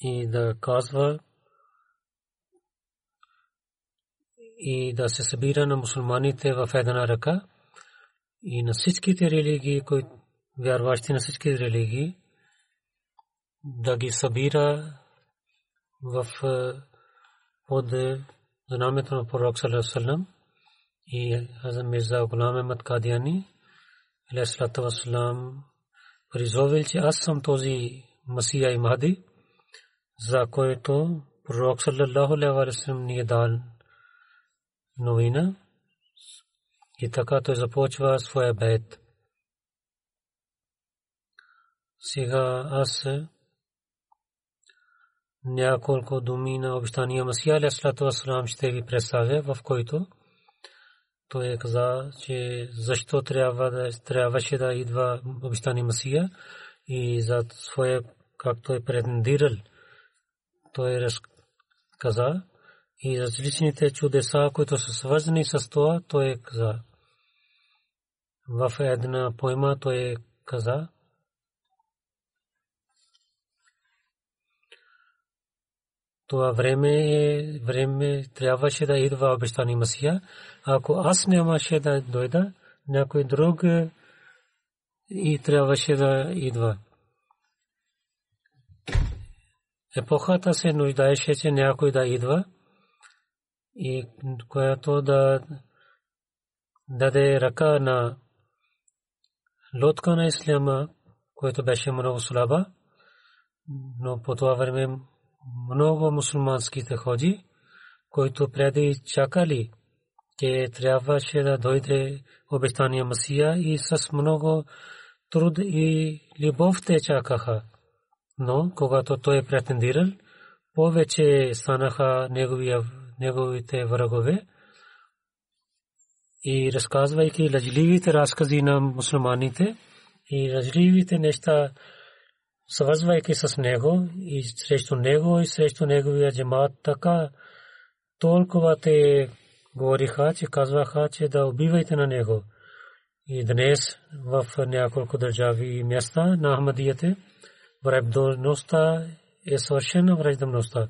и да казва и да се събира на мусулманите в една ръка и на всичките религии, които вярващи на всички религии, да ги събира в под знамето на пророк саллаллаху и Хазам Мирза Гулам Ахмад Кадияни алейхиссалату вассалам призовил, че аз съм този Масия и Махди, за който пророк саллаллаху алейхи ва ни е дал новина и така той започва своя бед. Сега аз няколко думи на обещания Масия алейхиссалату вассалам ще ви представя, в който той е каза, че защо трябва да, трябваше да идва обещания Масия и за своя, както е претендирал той разказа и различните чудеса, които са свързани с това, той каза. В една поема той каза, това време, време трябваше да идва обещани Масия. Ако аз нямаше да дойда, някой друг и трябваше да идва епохата се нуждаеше, че някой да идва и която да даде ръка на лодка на исляма, което беше много слаба, но по това време много мусулманските ходи, които преди чакали, че трябваше да дойде обещания Масия и с много труд и любов те чакаха но когато той претендирал, повече станаха неговите врагове и разказвайки лъжливите разкази на мусулманите и лъжливите неща, свързвайки с него и срещу него и срещу неговия джемат, така толкова те говориха, че казваха, че да убивайте на него. И днес в няколко държави и места на Ахмадията враждебността е съвършена враждебността.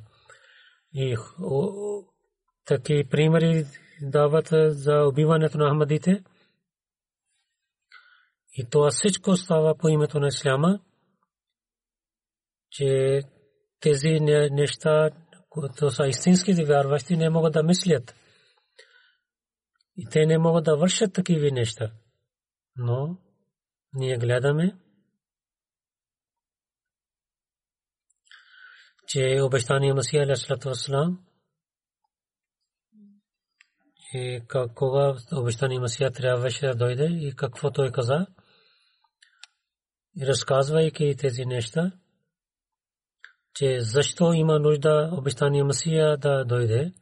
И таки примери дават за убиването на Ахмадите. И това всичко става по името на Исляма, че тези неща, които са истинските вярващи, не могат да мислят. И те не могат да вършат такива неща. Но ние гледаме, че обещания Масия Алейхиссалату Вассалам и кога обещания Масия трябваше да дойде и какво той каза. И разказвайки тези неща, че защо има нужда обещания Масия да дойде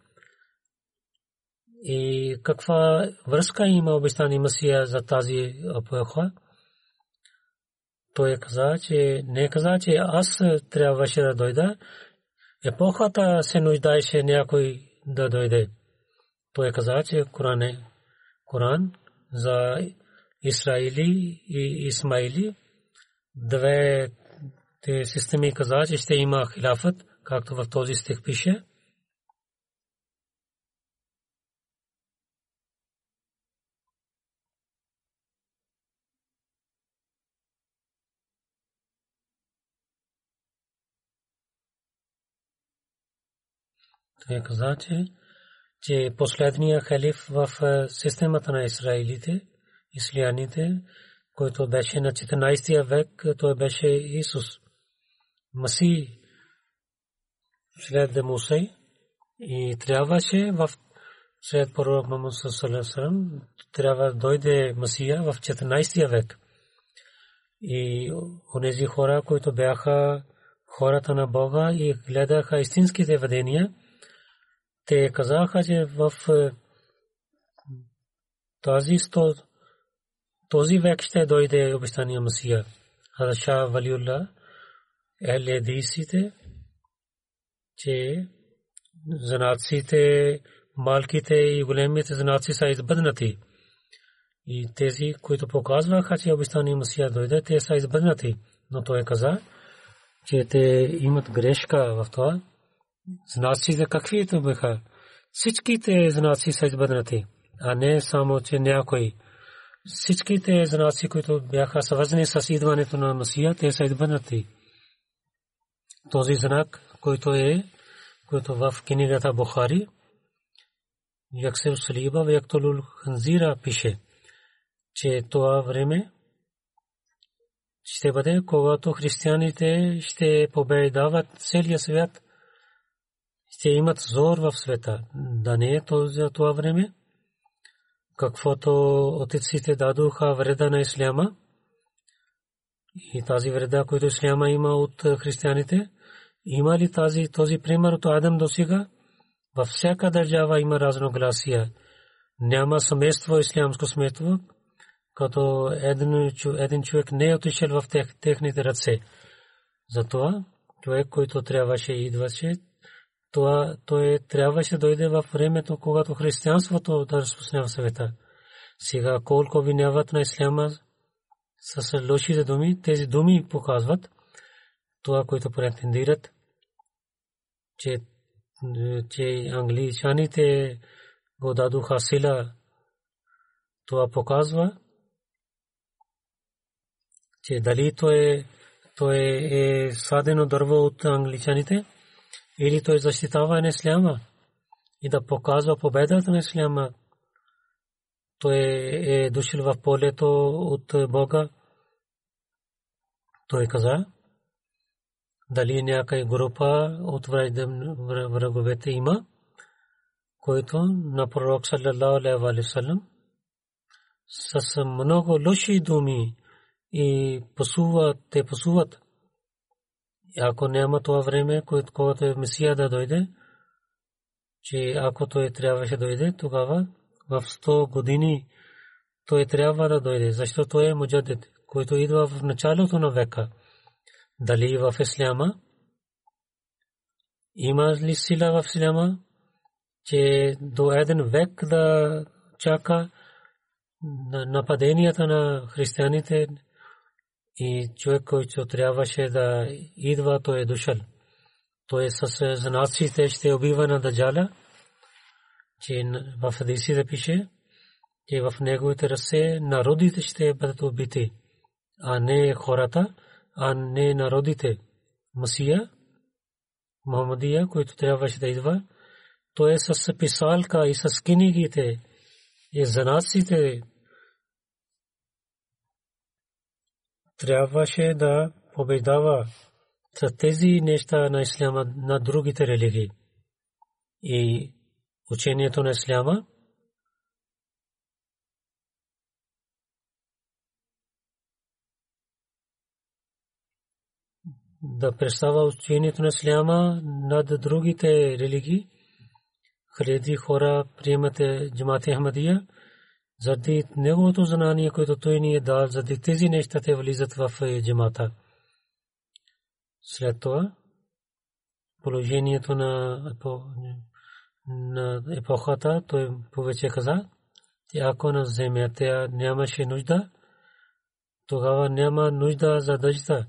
и каква връзка има обещания Масия за тази епоха. Той каза, че не каза, че аз трябваше да дойда. Епохата се нуждаеше някой да дойде. Той каза, че Коран е Коран за Исраили и Исмаили. Две те системи каза, че ще има хилафът, както в този стих пише. Той каза, че, че последния халиф в системата на Израилите, ислияните, който беше на 14 век, той беше Исус. Маси след Мусей и трябваше в след пророк саллаллаху трябва да дойде Масия в 14 век. И онези хора, които бяха хората на Бога и гледаха истинските видения, те казаха, че в е, тази този век ще дойде обещания Масия. Хадаша Валиулла еледисите, че занаците, малките и големите занаци са избъднати. И тези, които показваха, че обещания Масия дойде, те са избъднати. Но той каза, че те имат грешка в това. Знаците каквито бяха. Всичките знаци са избъднати, а не само, че някой. Всичките знаци, които бяха свързани с идването на Масия, те са избъднати. Този знак, който е, който в книгата Бухари, Яксер Салиба в Яктолул Ханзира пише, че това време ще бъде, когато християните ще побеждават целия свят – ще имат зор в света. Да не е за това време, каквото отеците дадоха вреда на исляма и тази вреда, която исляма има от християните, има ли тази, този пример от Адам до сега? Във всяка държава има разногласия. Няма семейство, ислямско семейство, като един, един човек не е отишъл в тех, техните ръце. Затова човек, който трябваше идваше, това той трябваше да дойде в времето, когато християнството да разпространява света. Сега колко виняват на исляма с лошите думи, тези думи показват това, което претендират, че, че англичаните го дадоха сила. Това показва, че дали то е, то е, е садено дърво от англичаните, или той защитава на исляма и да показва победата на исляма. Той е дошъл в полето от Бога. Той каза, дали някаква група от враговете има, който на пророк саллалаху алейхи ва саллям с много лоши думи и посуват, те посуват ако няма това време, когато е Месия да дойде, че ако той трябваше да дойде, тогава в 100 години той трябва да дойде, защото той е муджадид, който идва в началото на века. Дали в Исляма? Има ли сила в Исляма, че до един век да чака нападенията на християните и човек, който трябваше да идва, той е дошъл. Той е с занаците ще убива на Даджаля, че в Хадисите пише, че в неговите ръце народите ще бъдат убити, а не хората, а не народите. Масия, Мухаммадия, който трябваше да идва, той е с писалка и с книгите и занаците трябваше да побеждава с тези неща на исляма на другите религии. И учението на исляма да представя учението на исляма над другите религии. Хиляди хора приемате джамати Ахмадия заради неговото знание, което той ни е дал, заради тези неща те влизат в джамата. След това положението на, на епохата, той повече каза, че ако на земята нямаше нужда, тогава няма нужда за дъжда.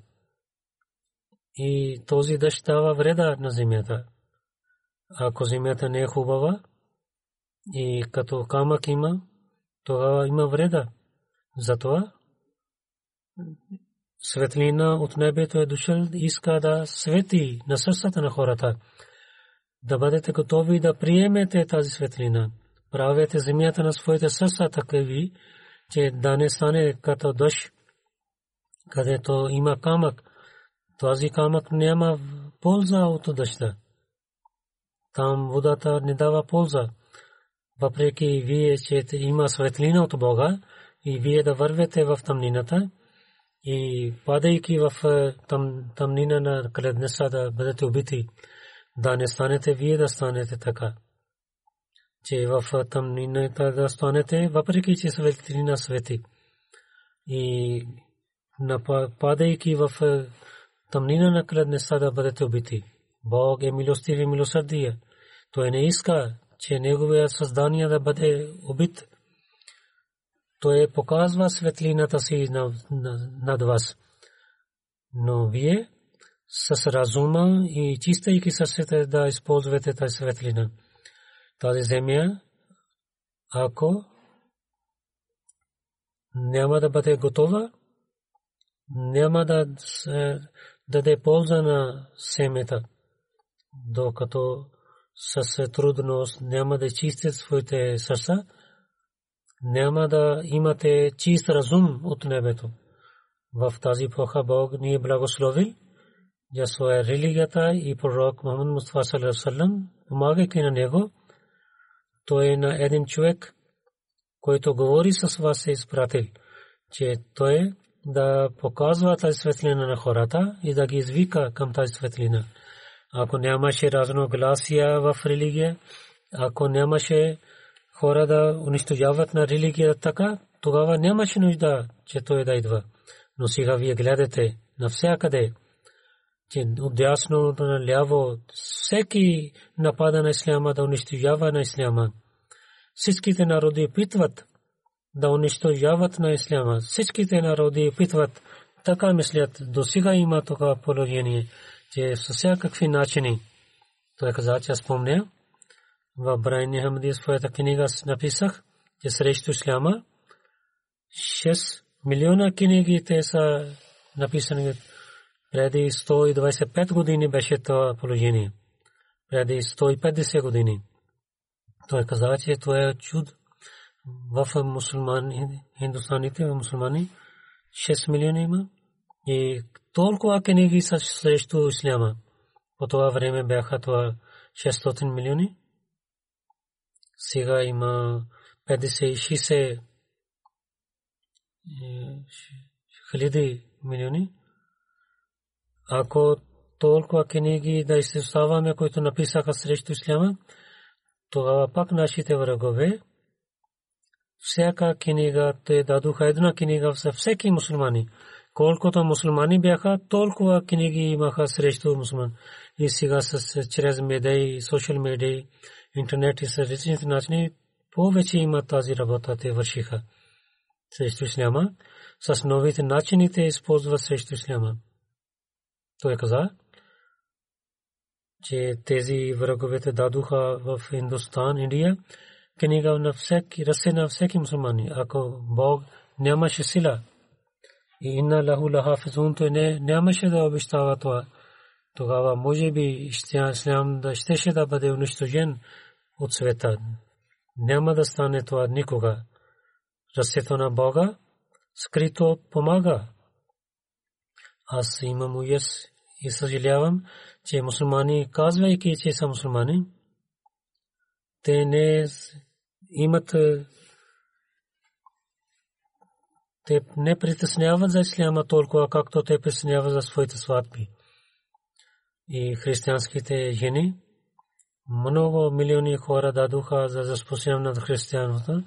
И този дъжд дава вреда на земята. Ако земята не е хубава и като камък има, тогава има вреда. Затова светлина от небето е дошъл иска да свети на сърцата на хората. Да бъдете готови да приемете тази светлина. Правете земята на своите сърца такави, че да не стане като дъжд, където има камък. Този камък няма полза от дъжда. Там водата не дава полза. Въпреки вие, че има светлина от Бога и вие да вървете в тъмнината, и падайки в тъмнина на кледнеса да бъдете убити, да не станете вие да станете така. Че в тъмнината да станете, въпреки че светлина свети. И падайки в тъмнина на кледнеса да бъдете убити. Бог е милостив и милосърдие. Той не иска, че неговия създание да бъде убит той показва светлината си над вас. Но вие с разума и чистайки сърцете да използвате тази светлина. Тази земя, ако няма да бъде готова, няма да даде полза на семета, докато с трудност няма да чистят своите сърца, няма да имате чист разум от небето. В тази епоха Бог ни е благословил за своя религията и пророк Мухаммад Мустафа саллаллаху помагайки на него, той е на един човек, който говори с вас е изпратил, че той да показва тази светлина на хората и да ги извика към тази светлина. Ако нямаше разногласия в религия, ако нямаше хора да унищожават на религията така, тогава нямаше нужда, че той да идва. Но сега вие гледате навсякъде, че от дясно на ляво всеки напада на исляма да унищожава на исляма. Всичките народи питват да унищожават на исляма. Всичките народи питват, така мислят, до сега има такова положение, че с всякакви начини. Той каза, че спомня, в Брайни Хамди своята книга написах, че срещу исляма 6 милиона книги те са написани преди 125 години беше това положение. Преди 150 години. Той каза, че това е чуд в мусулмани, хиндустаните, в мусулмани 6 милиона има. И толкова книги са срещу исляма. По това време бяха това 600 милиони сега има 50-60 хиляди милиони. Ако толкова книги да изтестваваме, които написаха срещу исляма, тогава пак нашите врагове, всяка книга, те дадоха една книга за всеки мусулмани. Колкото мусулмани бяха, толкова книги имаха срещу мусулман. И сега с чрез медии, социал медии, интернет и с различните начини повече има тази работа те вършиха. Срещу исляма. с новите начините използва срещу исляма. Той каза, че тези враговете дадоха в Индостан, Индия, книга на всеки, ръсе на всеки мусулмани. Ако Бог нямаше сила и инна лаху лахафизун, той не, нямаше да обещава това. Тогава може би ислям да щеше да бъде унищожен от света. Няма да стане това никога. Ръцето на Бога скрито помага. Аз имам уяс и съжалявам, че мусулмани, казвайки, че са мусулмани, те не имат те не притесняват за исляма толкова, както те притесняват за своите сватби. И християнските жени, много милиони хора дадоха за разпространяване на християнството.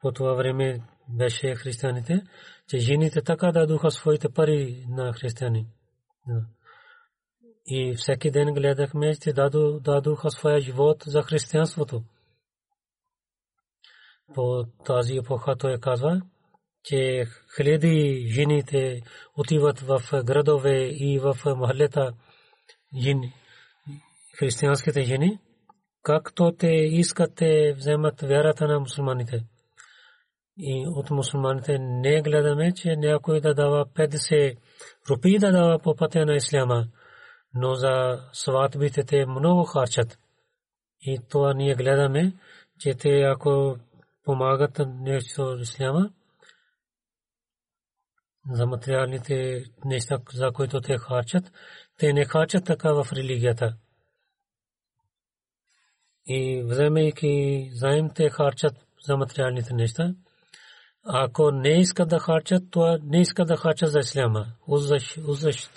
По това време беше християните, че жените така дадоха своите пари на християни. И всеки ден гледахме, че дадоха своя живот за християнството. По тази епоха той казва, че хиляди жените отиват в градове и в махалета жени, християнските жени, както те искат те вземат вярата на мусулманите. И от мусулманите не гледаме, че някой да дава 50 рупии да дава по пътя на исляма, но за сватбите те много харчат. И това ние гледаме, че те ако помагат нещо исляма, за материалните неща, за които те харчат, те не харчат така в религията. И вземайки заем, те харчат за материалните неща. Ако не искат да харчат, то не искат да харчат за исляма. Узаш,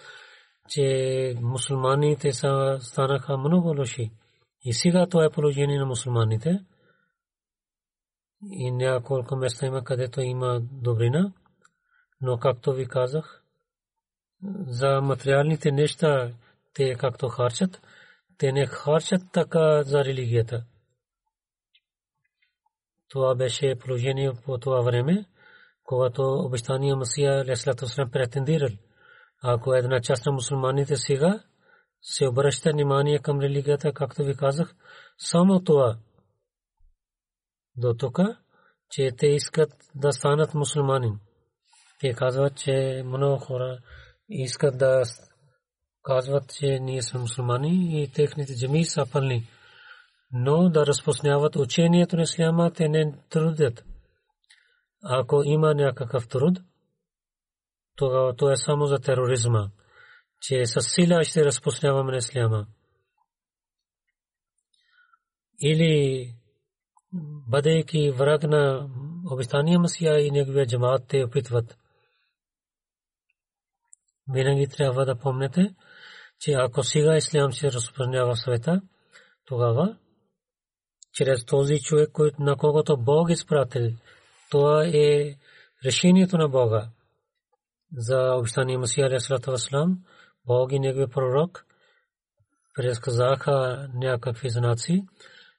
че мусулманите станаха много лоши. И сега това е положение на мусулманите. И няколко места има, където има добрина. Но както ви казах, за материалните неща, те както харчат, те не харчат така за религията. Това беше положение по това време, когато обещания Масия Леслата Срам претендирал. Ако една част на мусулманите сега се обръща внимание към религията, както ви казах, само това до тук, че те искат да станат мусулманин. Те казват, че много хора искат да казват, че ние сме мусулмани и техните джами са пълни. Но да разпознават учението на исляма, те не трудят. Ако има някакъв труд, тогава то е само за тероризма, че със сила ще разпознаваме на исляма. Или бъдейки враг на обещания Масия и неговия джамаат, те опитват винаги трябва да помните, че ако сега ислям се разпространява в света, тогава чрез този човек, на когото Бог изпратил, това е решението на Бога. За обещание Масия Алейхиссалату Васлам, Бог и негови пророк предсказаха някакви знаци,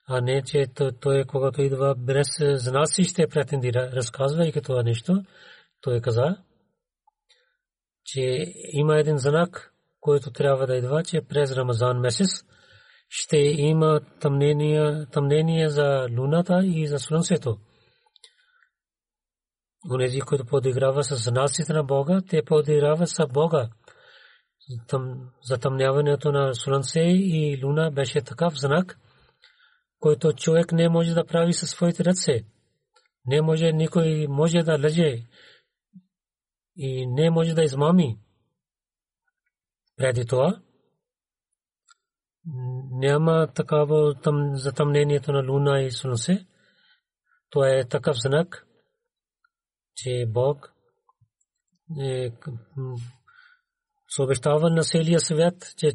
а не, че той, когато идва без знаци, ще претендира, разказвайки това нещо, той каза, че има един знак, който трябва да идва, че през Рамазан месец ще има тъмнение, тъмнение за луната и за слънцето. Онези, които подиграва с знаците на Бога, те подиграва с Бога. Затъмняването на слънце и луна беше такъв знак, който човек не може да прави със своите ръце. Не може, никой може да лъже и не може да измами. Преди това няма такава затъмнението на луна и слънце. Това е такъв знак, че Бог е съобщава на целия свят, че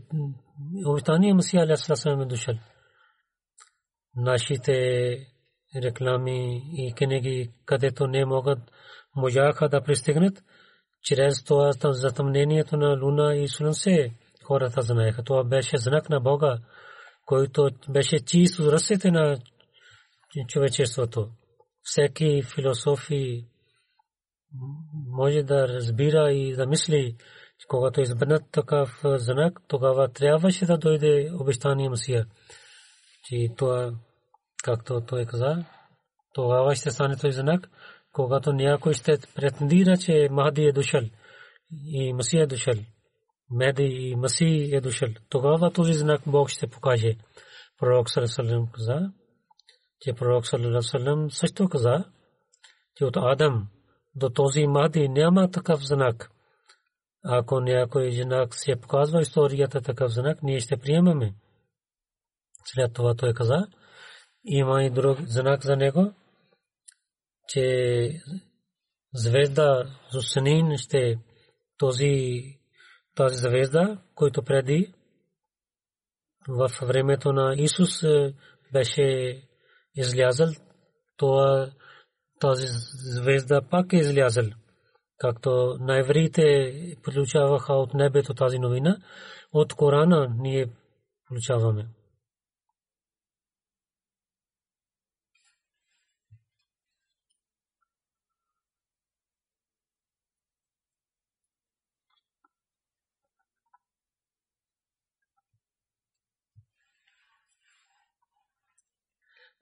обещания Масия Алясалам е дошъл. Нашите реклами и книги, където не могат можаха да пристигнат, чрез това затъмнението на луна и слънце хората знаеха. Това беше знак на Бога, който беше чист от ръцете на човечеството. Всеки философи може да разбира и да мисли, когато избърнат такъв знак, тогава трябваше да дойде обещания Масия. Че това, както той каза, тогава ще стане този знак, когато някой ще претендира, че Махди е дошъл и Масия е дошъл. Меди и Маси е дошъл. Тогава този знак Бог ще покаже. Пророк Салесалем каза, че пророк Салесалем също каза, че от Адам до този Махди няма такъв знак. Ако някой знак се показва историята такъв знак, ние ще приемаме. След това той каза, има и друг знак за него, че звезда Зусанин ще този тази звезда, който преди в времето на Исус е, беше излязъл, това тази звезда пак е излязъл. Както на евреите получаваха от небето тази новина, от Корана ние получаваме.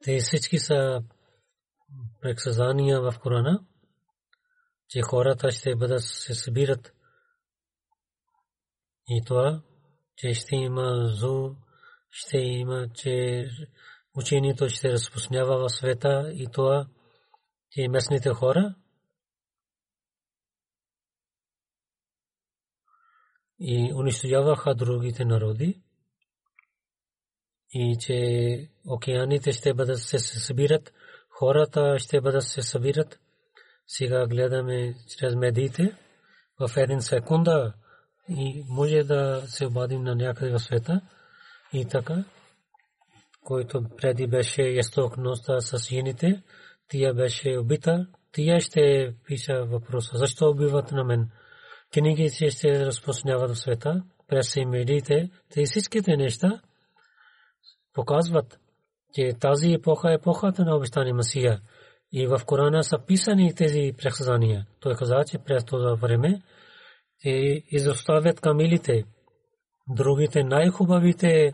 Те всички са предсказания в Корана, че хората ще бъдат се събират. И това, че ще има зу, ще има, че учението ще разпространява в света и това, че местните хора. И унищожаваха другите народи и че океаните ще бъдат се събират, хората ще бъдат се събират. Сега гледаме чрез медиите в един секунда и може да се обадим на някъде в света и така, който преди беше есток носта с жените, тия беше убита, тия ще пиша въпроса, защо убиват на мен? Книги ще разпространяват в света, през медиите, те всичките неща, показват, че тази епоха е епохата на обещания Масия. И в Корана са писани тези предсказания. Той каза, че през това време изоставят камилите. Другите най-хубавите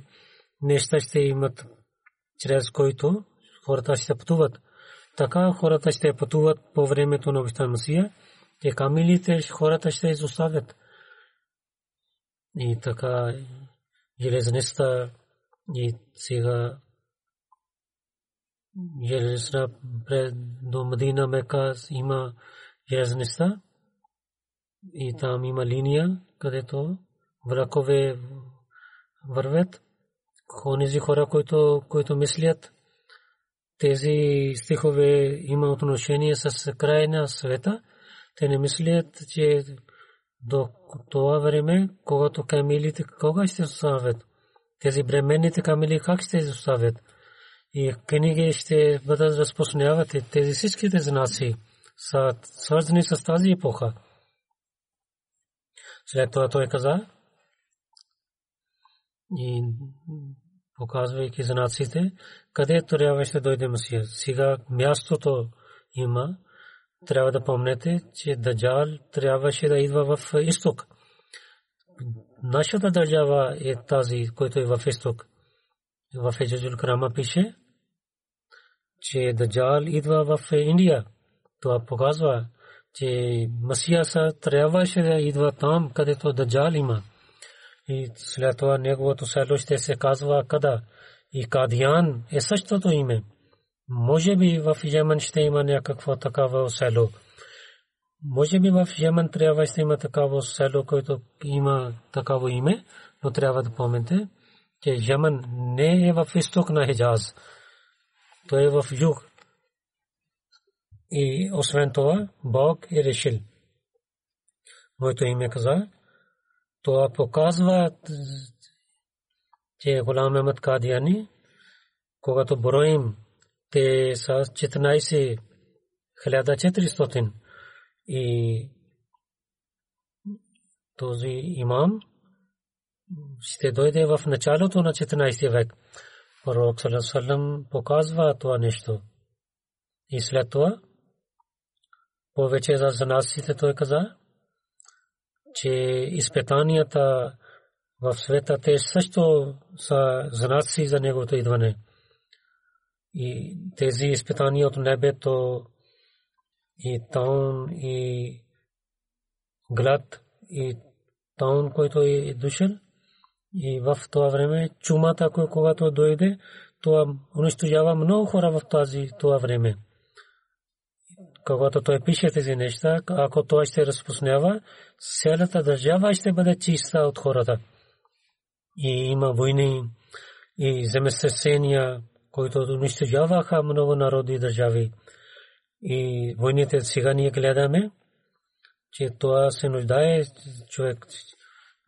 неща ще имат, чрез които хората ще пътуват. Така хората ще пътуват по времето на обещания Масия, че камилите хората ще изоставят. И така железниста и сега железна до Мадина Мека има железница и там има линия, където вракове вървят. Онези хора, които, които мислят, тези стихове има отношение с края на света, те не мислят, че до това време, когато камилите, кога ще оставят? Тези бременните камили как ще изоставят? И книги ще бъдат разпространяват тези всичките знаци са свързани с тази епоха. След това той каза и показвайки знаците, къде трябваше да дойде Масия. Сега мястото има, трябва да помнете, че Даджал трябваше да идва в изток нашата държава е тази, която е в изток. В Еджаджул Крама пише, че Даджал идва в Индия. Това показва, че Масия са трябваше да идва там, където Даджал има. И след това неговото село ще се казва Када. И Кадиян е същото име. Може би в Йемен ще има някакво такава село. Може би в Йемен трябва да има такава село, което има такава име, но трябва да помните, че Йемен не е в изток на Хиджаз. То е в юг. И освен това, Бог е решил. Моето име каза, това показва, че голям Мехмед Кадияни, когато броим, те са 14 1400 и този имам ще дойде в началото на 14 век. Пророк Салам показва това нещо. И след това повече за занасите той каза, че изпитанията в света те също са знаци за неговото идване. И тези изпитания от небето и таун и глад и таун, който е дошъл. И в това време чумата, когато дойде, това унищожава много хора в тази това време. Когато той пише тези неща, ако той ще разпуснява, цялата държава ще бъде чиста от хората. И има войни и земестресения, които унищожаваха много народи и държави. И войните сега ние гледаме, че това се нуждае човек,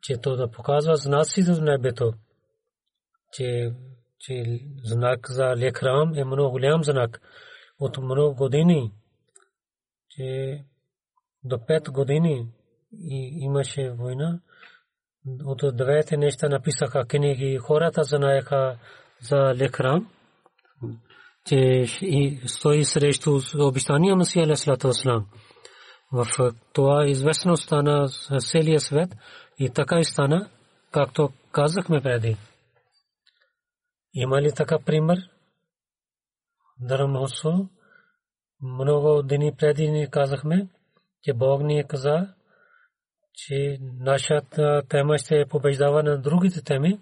че то да показва знаци за небето, че, че знак за лекрам е много голям знак от много години, че до 5 години и имаше война. От двете неща написаха книги, хората знаеха за лекрам, че стои срещу обещания Масия Вассалам. В това известно стана целия свет и така и стана, както казахме преди. Има ли така пример? Дарамхосо, много дни преди ни казахме, че Бог ни е каза, че нашата тема ще побеждава на другите теми.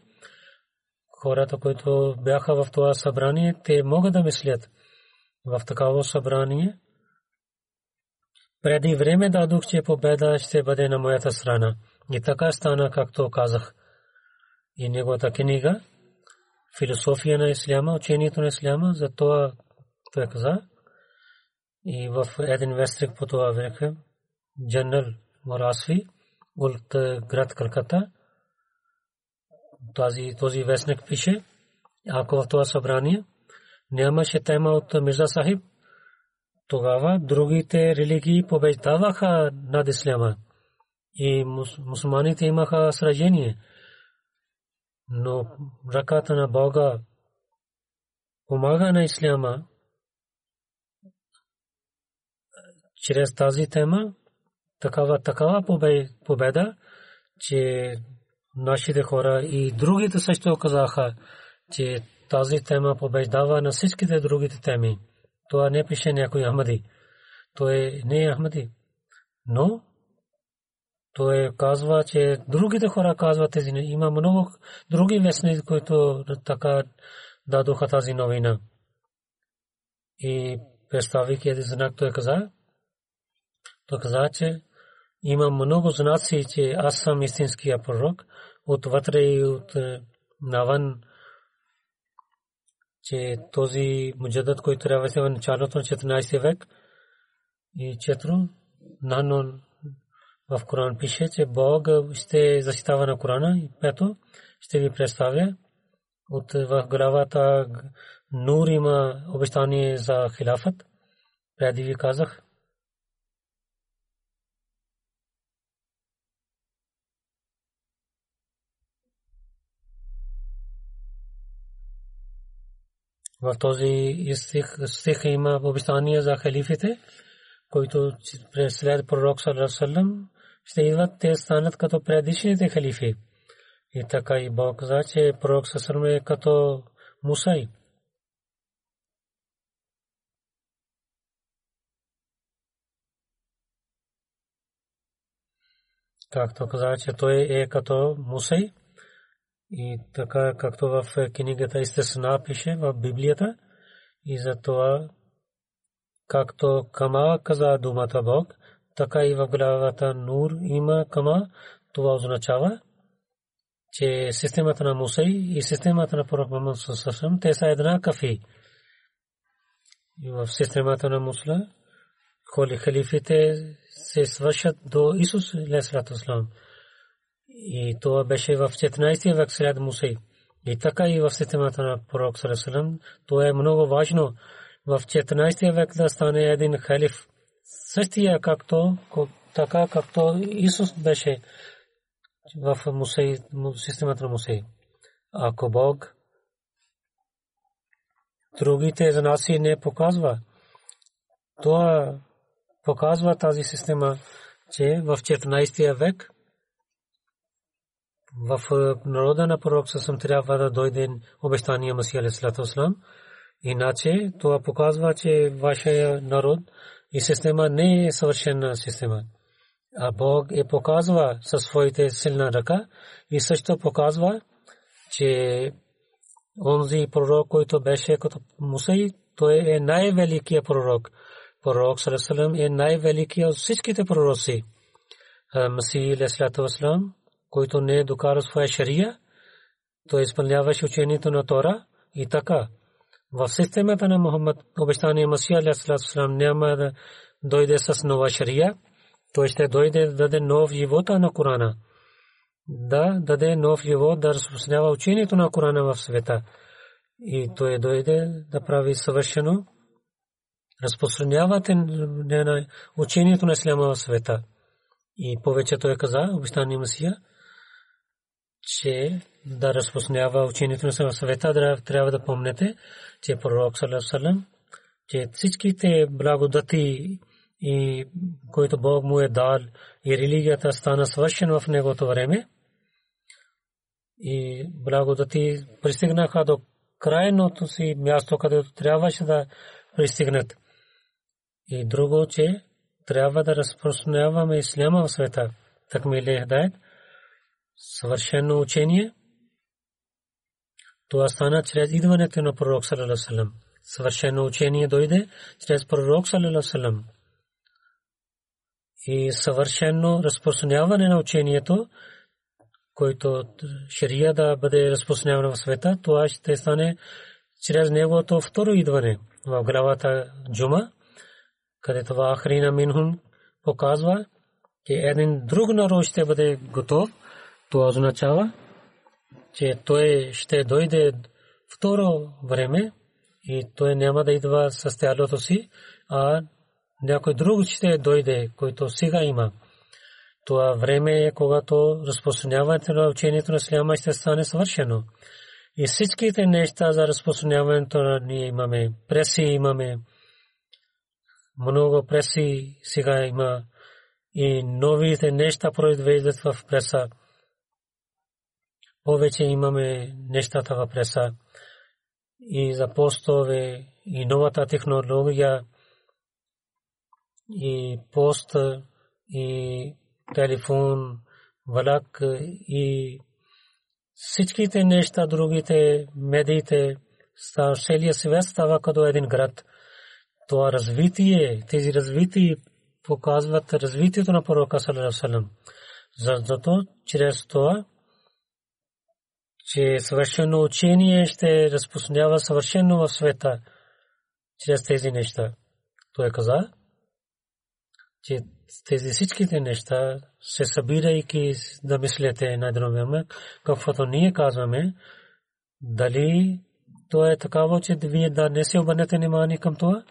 Хората, които бяха в това събрание, те могат да мислят в такава събрание. Преди време дадох, че победа ще бъде на моята страна. И така стана, както казах. И неговата книга, философия на исляма, учението на исляма, за това той каза. И в един вестрик по това време, Дженерал Морасви, от град Калката, този, този вестник пише, ако в това събрание нямаше тема от Мирза Сахиб, тогава другите религии побеждаваха над исляма и мусулманите имаха сражение. Но ръката на Бога помага на исляма чрез тази тема, такава, такава победа, че нашите хора и другите също казаха, че тази тема побеждава на всичките другите теми. Това не пише някой Ахмади. Той не е Ахмади. Но той казва, че другите хора казват тези има много други вестници, които така дадоха тази новина. И представики един знак той каза, той каза, че има много знаци, че аз съм истинския пророк от вътре и от е, навън, че този муджадът, който трябва да е в началото на 14 век и четро, нано в Коран пише, че Бог ще защитава на Корана и пето ще ви представя от в главата Нур има обещание за хилафът. Преди ви казах. В този стих има обещание за халифите, които след пророк Салам ще идват, те станат като предишните халифи. И така и Бог каза, че пророк Сасърм е като Мусай. Както каза, че той е като Мусай. И така, както в книгата Истесна пише в Библията, и за това, както Кама каза думата Бог, така и в главата Нур има кама, това означава, че системата на Мусей и системата на пророк Сасасам, те са една кафи. И в системата на Мусла, коли халифите се свършат до Исус Лесалатуслам. И това беше в 14 век след Мусей. И така и в системата на пророк Сасасам, това е много важно в 14 век да стане един халиф същия както така както Исус беше в Мусей, системата на Мусей. Ако Бог другите знаси не показва, това показва тази система, че в 14 век в народа на пророк съм трябва да дойде обещания Масия Алисалату Иначе това показва, че вашия народ и система не е съвършена система. А Бог е показва със своите силна ръка и също показва, че онзи пророк, който беше като Мусей, той е най-великият пророк. Пророк Сарасалам е най-великият от всичките пророци. Масih Леслату Васлам, който не е докарал своя шария, той изпълняваше учението на Тора и така. В системата на Мухаммад обещания Масия Леслату няма да дойде с нова шария, той ще дойде да даде нов живот на Корана. Да даде нов живот, да разпространява учението на Корана в света. И той дойде да прави съвършено разпространявате учението на Исляма в света. И повече той каза, обещани Масия, че да разпространява учението на света, трябва да помнете, че пророк Салам, че всичките благодати и който Бог му е дал и религията стана свършена в негото време и благодати пристигнаха до крайното си място, където трябваше да пристигнат. И друго, че трябва да разпространяваме исляма в света. Так ми ли хедайт? Съвършено учение. Това стана чрез идването на пророк Салалалалалалам. Съвършено учение дойде чрез пророк Салалалалалам и съвършено разпространяване на учението, който шария да бъде разпространявано в света, това ще стане чрез неговото второ идване в главата Джума, където Ахрина Минхун показва, че един друг народ ще бъде готов. Това означава, че той ще дойде второ време и той няма да идва с тялото си, а някой друг ще дойде, който сега има. Това време е, когато разпространяването на учението на Исляма ще стане съвършено. И всичките неща за разпространяването на ние имаме. Преси имаме. Много преси сега има. И новите неща произвеждат в преса. Повече имаме нещата в преса. И за постове и новата технология и пост и телефон, валак и всичките неща, другите медиите, целият свет става като един град. Това развитие, тези развитие показват развитието на пророка Салалалалалам. Защото чрез това, че съвършено учение ще разпространява съвършено в света чрез тези неща. Той каза, че тези всичките неща се събирайки да мислете на едно време, каквото ние казваме, дали то е такава, че вие да не се обърнете внимание към това,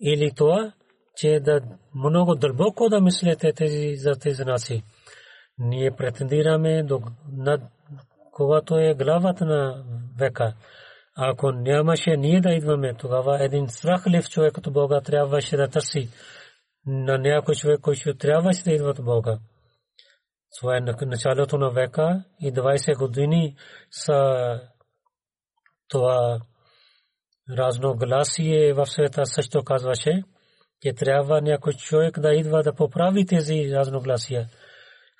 или това, че да много дълбоко да мислете тези за тези наси. Ние претендираме до над когато е главата на века. Ако нямаше ние да идваме, тогава един страхлив човек като Бога трябваше да търси на някой човек, който трябваше да идва от Бога. Това е началото на века и 20 години са това разногласие в света също казваше, че трябва някой човек да идва да поправи тези разногласия.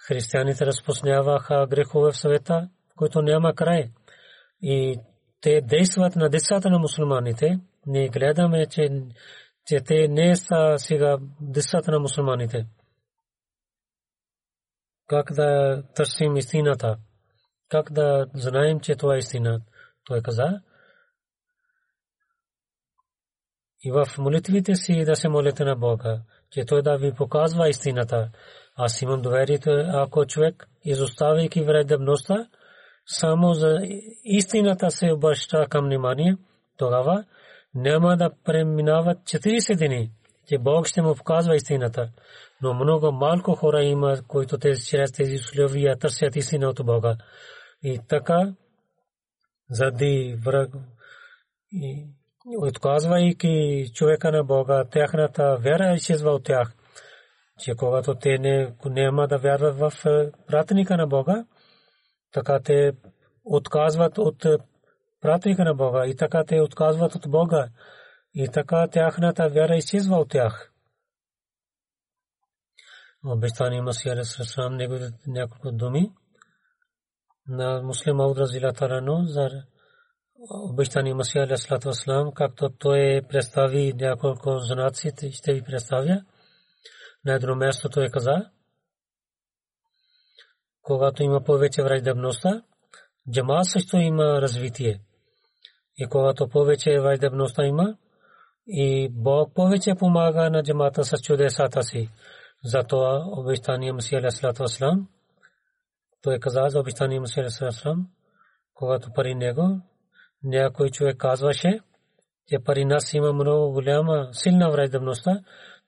Християните разпознаваха грехове в света, които няма край. И те действат на децата на мусулманите. Ние гледаме, че че те не са сега децата на мусулманите. Как да търсим истината? Как да знаем, че това е истина? Той каза. И в молитвите си да се молите на Бога, че Той да ви показва истината. Аз имам доверието, ако човек, изоставяйки вредебността, само за истината се обръща към внимание, тогава няма да преминават 40 дни, че Бог ще му показва истината. Но много малко хора има, които тези чрез тези условия търсят истина от Бога. И така, заради враг, отказвайки човека на Бога, тяхната вяра изчезва от тях. Че когато те не, няма да вярват в пратника на Бога, така те отказват от пратника на Бога и така те отказват от Бога и така тяхната вяра изчезва от тях. Обещани Масия Расрам неговите няколко думи на муслим Ауд Разила Тарано за обещани Масия Алейхиссалату Вассалам, както той представи няколко знаци, ще ви представя. На едно място той каза, когато има повече враждебността, джама също има развитие. И когато повече враждебността има, и Бог повече помага на джамата с чудесата си. Затова обещание Алейхиссалату Вассалам, той каза за обещание Алейхиссалату Вассалам, когато пари него, някой човек казваше, че пари нас има много голяма, силна враждебността,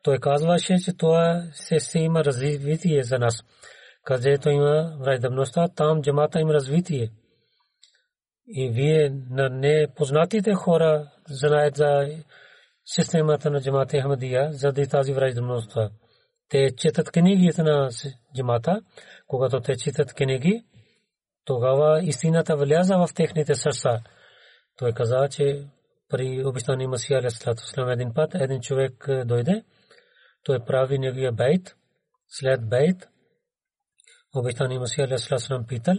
той казваше, че това се има развитие за нас. Където има враждебността, там джамата има развитие. И вие на непознатите хора знаят за системата на джамата Ахмадия, за да тази враждебността. Те четат книгите на джамата, когато те четат книги, тогава истината вляза в техните сърца. Той каза, че при обещани Масия Алейхиссалату един път един човек дойде, той прави неговия бейт, след бейт, обещани Масия Алейхиссалату питал,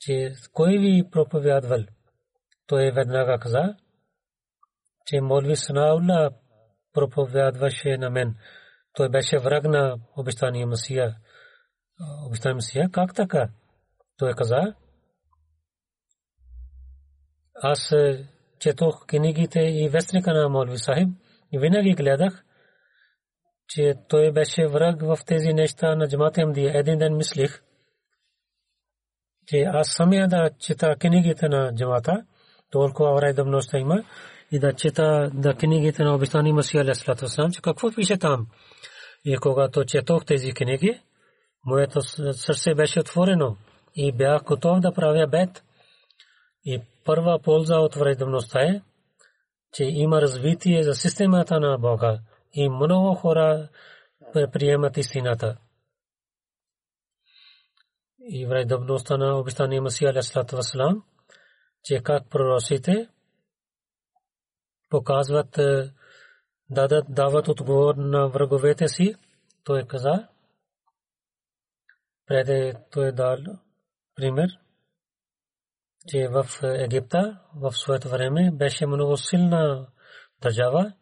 че кой ви проповядвал? Той веднага каза, че Молви Санаула проповядваше на мен. Той беше враг на обещания Масия. Обещания Масия, как така? Той каза, аз четох книгите и вестника на Молви Сахиб и винаги гледах, че той беше враг в тези неща на джамата Амдия. Един ден мислих, че аз самия да чета книгите на джамата, толкова враждебността има, и да чета да книгите на обещани Масия Алейхиссалату Вассалам, че какво пише там. И когато четох тези книги, моето сърце беше отворено и бях готов да правя бед. И първа полза от враждебността е, че има развитие за системата на Бога и много хора приемат истината. И враждебността на обещания Масия Алейхиссалату Вассалам, че как пророците показват, е, дадат, дават отговор на враговете си. Той каза, преди той дал пример, че в Египта в своето време беше много силна държава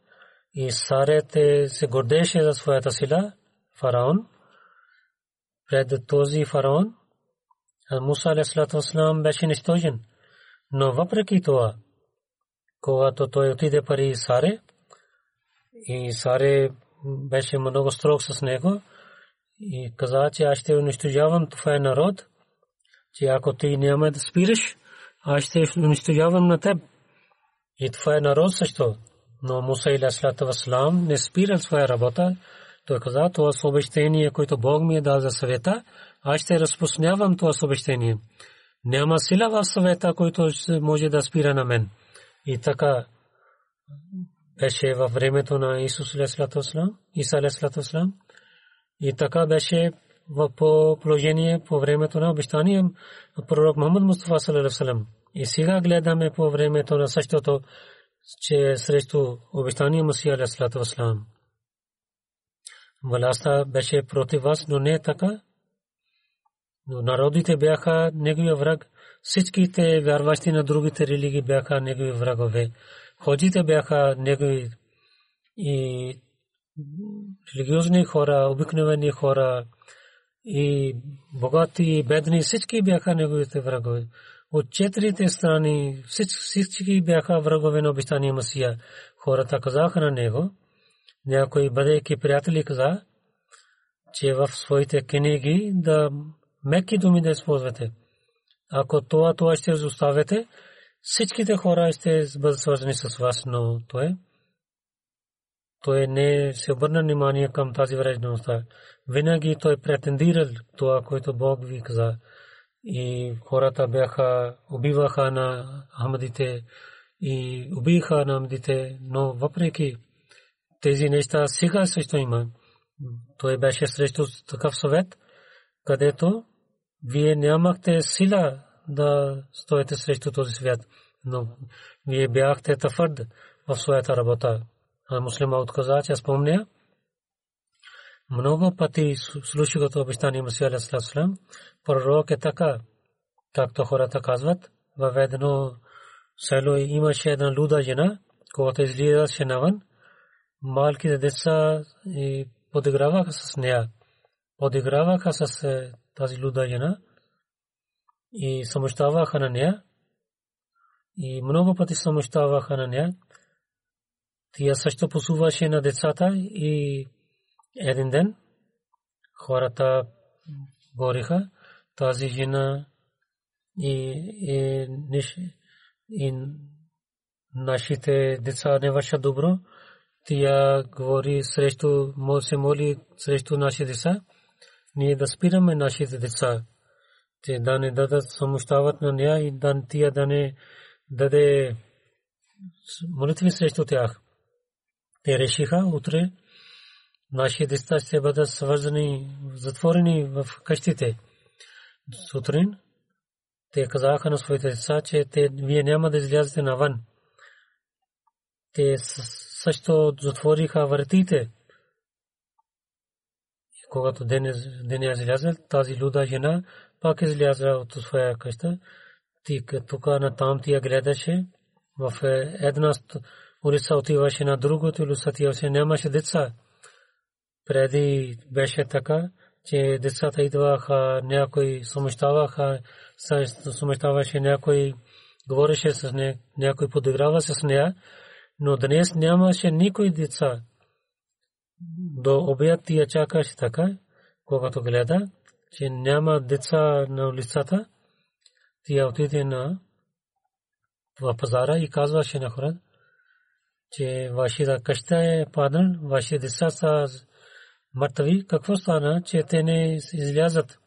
и Сарете се гордеше за своята сила, фараон. Пред този фараон Муса алейхиссалам беше нищожен. Но въпреки това, когато той отиде пари Саре и Саре беше много строг с него и каза, че аз ще унищожавам това народ, че ако ти няма да спираш, аз ще унищожавам на теб. И това народ също. Но Муса и Васлам не спирал своя работа. Той каза, това съобщение, което Бог ми е дал за съвета, аз ще разпуснявам това съобщение. Няма сила в съвета, който може да спира на мен. И така беше във времето на Исус Алейхиссалам, Иса Алейхиссалам. И така беше в положение по времето на обещания пророк Мухаммад Мустафа Салалалаху И сега гледаме по времето на същото, че срещу обещания Масия Алейхиссалам. Властта беше против вас, но не е така. Но народите бяха неговия враг. Всичките вярващи на другите религии бяха негови врагове. Ходжите бяха негови и религиозни хора, обикновени хора и богати и бедни, всички бяха неговите врагове. От четирите страни всички бяха врагове на обещания Масия. Хората казаха на него, някой бъдейки приятели каза, че в своите книги да меки думи да използвате. Ако това, това ще оставите, всичките хора ще бъдат свързани с вас, но той, той не се обърна внимание към тази вредността. Винаги той претендирал това, което Бог ви каза. И хората бяха, убиваха на Ахмадите и убиха намдите, но въпреки тези неща сега също има. Той беше срещу такъв съвет, където вие нямахте сила да стоите срещу този свят, но вие бяхте твърд в своята работа. А муслима отказа, че спомня, много пъти слушах обещание Масия Алейхиссалам, пророк е така, както хората казват, във едно село имаше една луда жена, когато излизаше навън, малките деца подиграваха с нея. Подиграваха с тази луда жена и самощаваха на нея. И много пъти самощаваха на нея. Тя също посуваше на децата и един ден хората гориха тази жена и, и, и нашите деца не вършат добро. Тя говори срещу, се моли срещу нашите деца. Ние да спираме нашите деца. Те да не дадат самощават на нея и да тия да не даде молитви срещу тях. Те решиха утре нашите деца ще бъдат свързани, затворени в къщите. Сутрин те казаха на своите деца, че те, вие няма да излязете навън. Те също затвориха вратите. И когато ден, ден излязъл, тази луда жена пак излязла от своя къща. Тук на там тя гледаше в една улица отиваше на другото улица отиваше, нямаше деца. Преди беше така, че децата идваха, някой сумещаваха, сумещаваше някой, говореше с нея, някой подиграва с нея, но днес нямаше никой деца. До обяд тия чакаше така, когато гледа, че няма деца на улицата, тия отиде на в пазара и казваше на хората, че вашата къща е паднал, вашите деца са мъртви, какво стана, че те не излязат.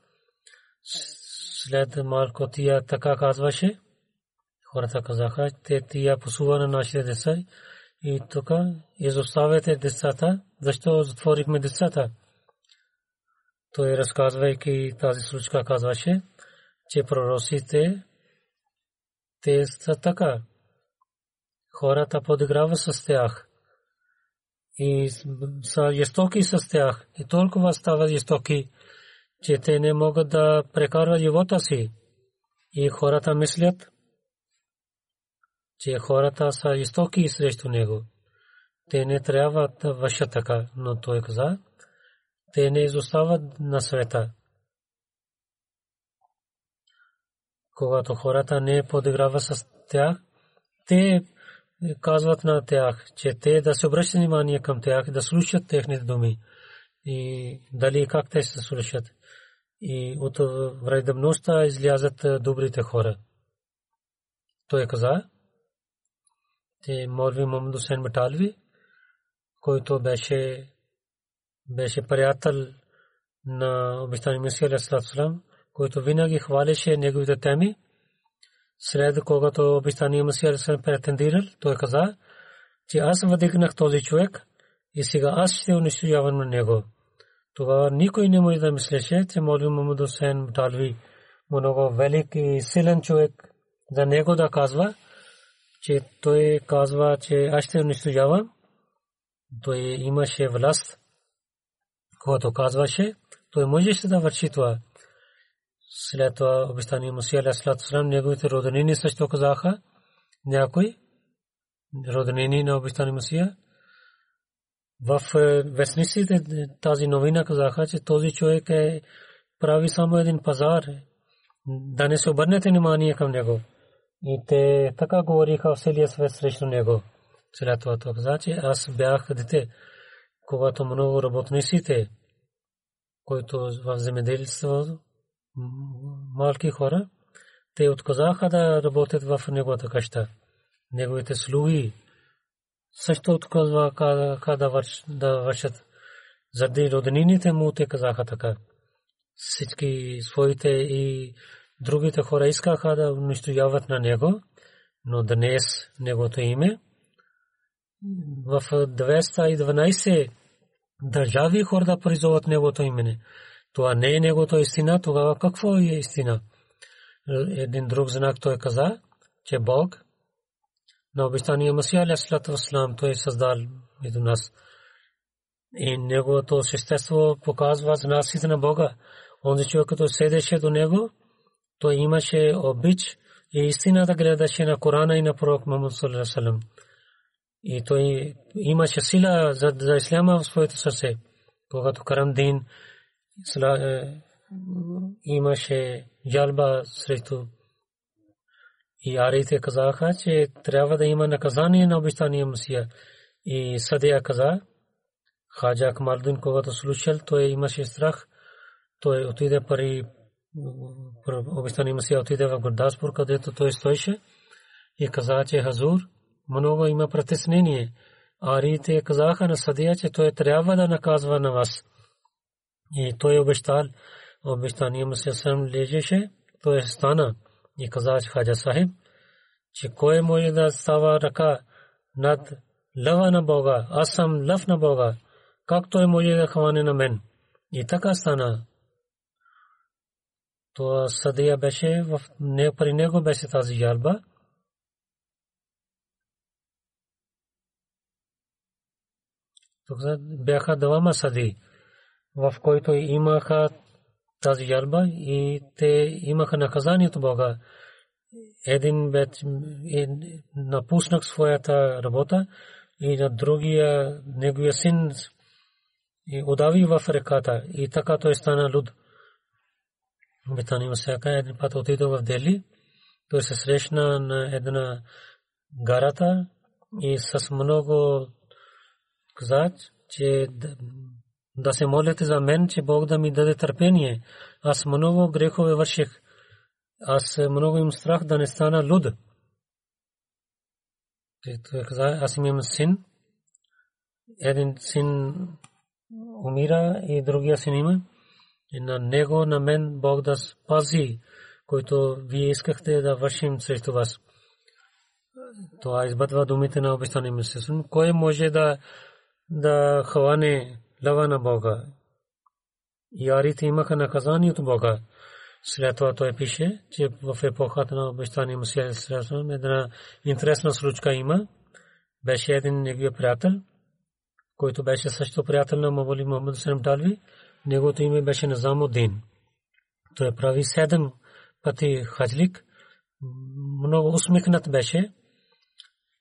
След малко тия така казваше, хората казаха, те тия посува на нашите деца и тук изоставяте децата, защо затворихме децата. Той разказвайки тази случка казваше, че пророците те са така. Хората подиграват с тях и са жестоки с тях. И толкова стават жестоки, че те не могат да прекарват живота си. И хората мислят, че хората са жестоки срещу него. Те не трябва да вършат така, но той каза, те не изостават на света. Когато хората не подиграват с тях, те казват на тях, че те да се обръщат внимание към тях, да слушат техните думи и дали как те се слушат. И от вредността излязат добрите хора. Той каза, че Молви Мамду Сен Маталви, който беше беше приятел на обещания Месия Алейхиссалам, който винаги хвалеше неговите теми, след когато обещания Месия Алейхиссалам претендирал, той каза, че аз въдигнах този човек и сега аз ще унищожавам на него. Тогава никой не може да мислеше, че Молви Мамуд Хусейн Муталви много велик и силен човек за него да казва, че той казва, че аз ще унищожавам. Той имаше власт, когато казваше, той можеше да върши това. След това обещание Мусия Алейхиссалам, неговите роднини също казаха, някой роднини на обещание Мусия, в е, вестниците тази новина казаха, че този човек е прави само един пазар, да не се обърнете внимание към него. И те така говориха в целия свет срещу него. След това това каза, че аз бях дете, когато много работниците, които в земеделието, малки хора, те отказаха да работят в неговата къща. Неговите слуги също отказваха да вършат. Заради роднините му те казаха така. Всички своите и другите хора искаха да унищожават на него, но днес неговото име в 212 държави хора да призоват неговото име. Това не е неговото истина, тогава какво е истина? Един друг знак той каза, че Бог на обещания Масия Алясалату Васлам той е създал между нас. И неговото същество показва знаците на Бога. Онзи човек, като седеше до него, той имаше обич и истина да гледаше на Корана и на пророк Мухаммад саллаллаху И той имаше сила за, за исляма в своето сърце. Когато Карамдин е, имаше жалба срещу и арите казаха, че трябва да има наказание на обещания Мусия. И съдия каза, Хаджа Камалдин, когато слушал, той имаше страх. Той отиде пари обещания Мусия отиде в Гурдаспур, където той стоеше и каза, че Хазур много има притеснение. Арите казаха на съдия, че той трябва да наказва на вас. И той обещал, обещания Мусия сам лежеше, той стана и каза Хаджа Сахиб, че кой може да става ръка над лъва на Бога, аз съм лъв на Бога, как той може да хване на мен. И така стана. То съдия беше, в не, при него беше тази жалба. Тук бяха двама съди, в който имаха тази жалба и те имаха наказанието Бога. Един бед напуснах своята работа и на другия неговия син и удави в реката и така той стана луд. Битани Масяка един път отидох в Дели. Той се срещна на една гарата и с много каза, че да се молите за мен, че Бог да ми даде търпение. Аз много грехове върших. Аз много им страх да не стана луд. Каза, аз имам син. Един син умира и другия син има. И на него, на мен Бог да спази, който вие искахте да вършим срещу вас. Това избъдва думите на обещания Месесун. Кой може да да хване лъва на Бога. Ярите имаха наказание от Бога. След това той пише, че в епохата на обещания Мусия Исрасам една интересна случка има. Беше един неговия приятел, който беше също приятел на Мавали Мухаммад Салам Талви. Неговото име беше Назамудин. Той прави седем пъти хаджлик. Много усмихнат беше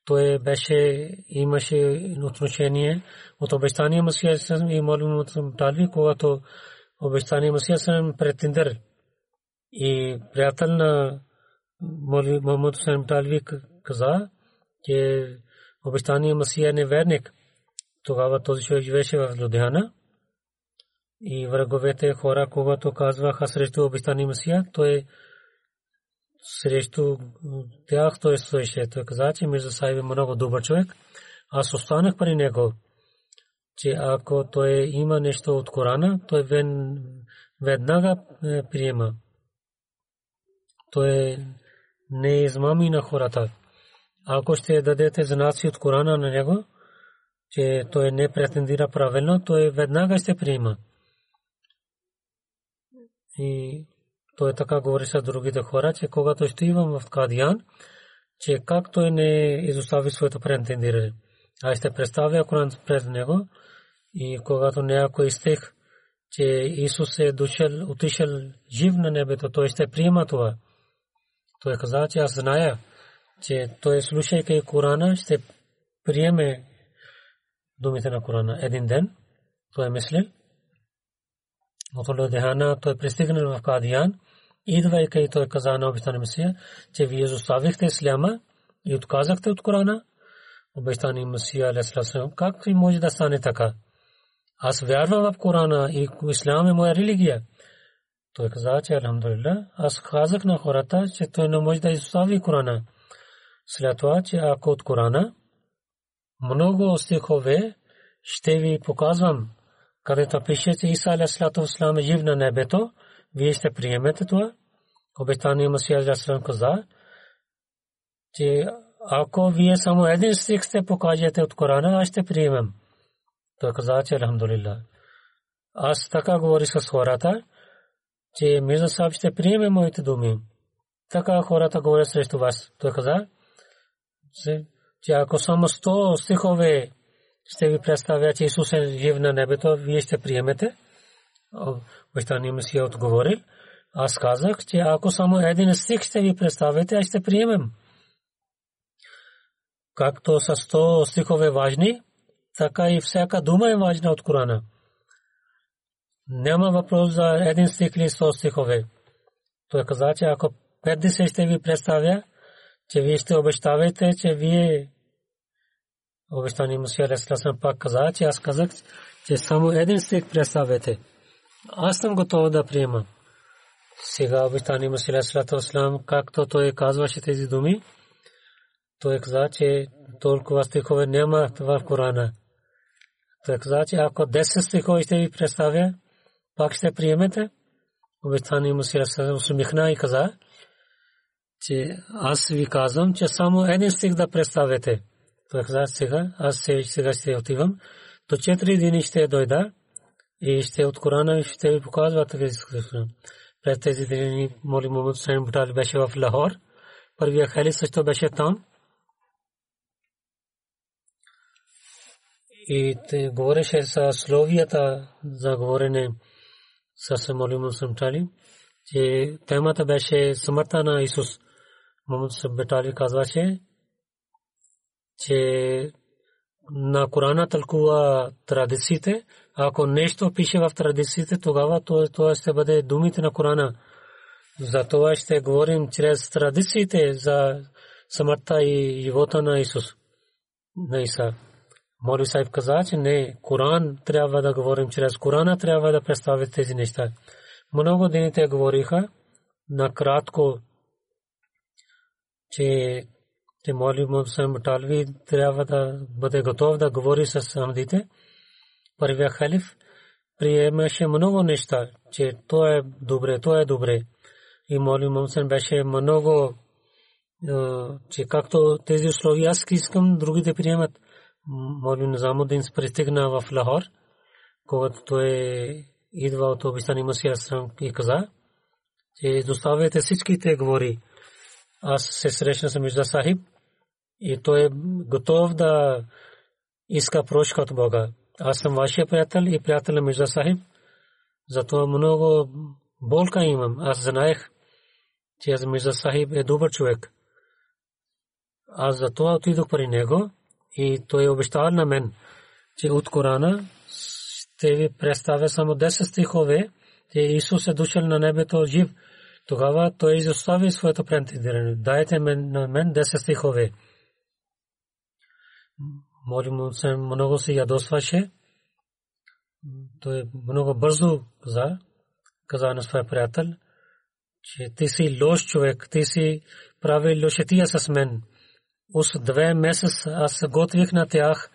той беше имаше отношение от обещания Масия и Молим Талви, когато обещания Масия съм претендер и приятел на Мохаммад Сам Талви каза, че обещания Масия не верник. Тогава този човек живеше в Лудхиана и враговете хора, когато казваха срещу обещания Масия, той срещу тях той стоеше. Той каза, че Мирза Сайб е много добър човек. Аз останах при него, че ако той има нещо от Корана, той веднага е, приема. Той не измами на хората. Ако ще дадете знаци от Корана на него, че той не претендира правилно, той веднага ще приема. И той така говори с другите хора, че когато ще имам в Кадиян, че както е не изостави своето претендиране. Аз ще представя Коран пред него и когато някой стих, че Исус е дошъл, отишъл жив на небето, той ще приема това. Той каза, че аз зная, че той слушайки Корана ще приеме думите на Корана един ден. Той е мислил. От Лудехана той пристигнал в Кадиян идвайки той каза на обещания Месия, че вие изоставихте исляма и отказахте от Корана. Обещания Месия, алейхиссалам, как може да стане така? Аз вярвам в Корана и ислам е моя религия. Той каза, че Алхамдулилlah, аз казах на хората, че той не може да изостави Корана. След това, че ако от Корана много стихове ще ви показвам, където пише, че Иса алейхиссалам е жив на небето, вие ще приемете това. Обещание Масия Жасрам каза, че ако вие само един стих сте покажете от Корана, аз ще приемам. Той каза, че Алхамдулилlah. Аз така говори с хората, че Мирза Саб ще приеме моите думи. Така хората говорят срещу вас. Той каза, че ако само 100 стихове ще ви представя, че Исус е жив на небето, вие ще приемете. Обещания Месия отговорил. Аз казах, че ако само един стих ще ви представите, аз ще приемем. Както са 100 стихове важни, така и всяка дума е важна от Корана. Няма въпрос за един стих или 100 стихове. Той каза, че ако 50 ще ви представя, че вие ще обещавате, че вие обещание Мусия Алейхиссалам пак каза, че аз казах, че само един стих представете. Аз съм готов да приема. Сега обещание Мусия Алейхиссалам, както той казваше тези думи, той каза, че толкова стихове няма в Корана. Той каза, че ако 10 стихове ще ви представя, пак ще приемете. Обещание Мусия Алейхиссалам усмихна и каза, че аз ви казвам, че само един стих да представете. Той каза сега, аз сега ще отивам. До четири дни ще дойда и ще от Корана ще ви показва така през тези дни моли Мухаммад Сайм Бутали беше в Лахор. Първия хали също беше там. И те говореше с словията за говорене с моли Мухаммад Сайм че темата беше смъртта на Исус. Мухаммад Сайм казваше, че на Корана тълкува традициите. Ако нещо пише в традициите, тогава това ще бъде думите на Корана. За това ще говорим чрез традициите за смъртта и живота на Исус. На Иса. Моли Сайб каза, че не, Коран трябва да говорим чрез Корана, трябва да представят тези неща. Много дените говориха накратко, че че моли Мусам Баталви трябва да бъде готов да говори с Хамдите. Първия халиф приемаше много неща, че то е добре, то е добре. И моли Мусам беше много, че както тези условия аз искам другите приемат. Моли Низамудин пристигна в Лахор, когато той идва от обистани Масия Асрам и каза, че доставяйте всичките говори. Аз се срещна с Мижда Сахиб, и той е готов да иска прошка от Бога. Аз съм вашия приятел и приятел на Мирза Сахиб. Затова много болка имам. Аз знаех, че аз Мирза Сахиб е добър човек. Аз затова отидох при него и той обещал на мен, че от Корана ще ви представя само 10 стихове, че Исус е дошъл на небето жив. Тогава той изостави своето претендиране. Дайте на мен 10 стихове. Може му се много се ядосваше. Той много бързо каза, каза на своя приятел, че ти си лош човек, ти си прави лошетия с мен. Ус две месец аз готвих на тях,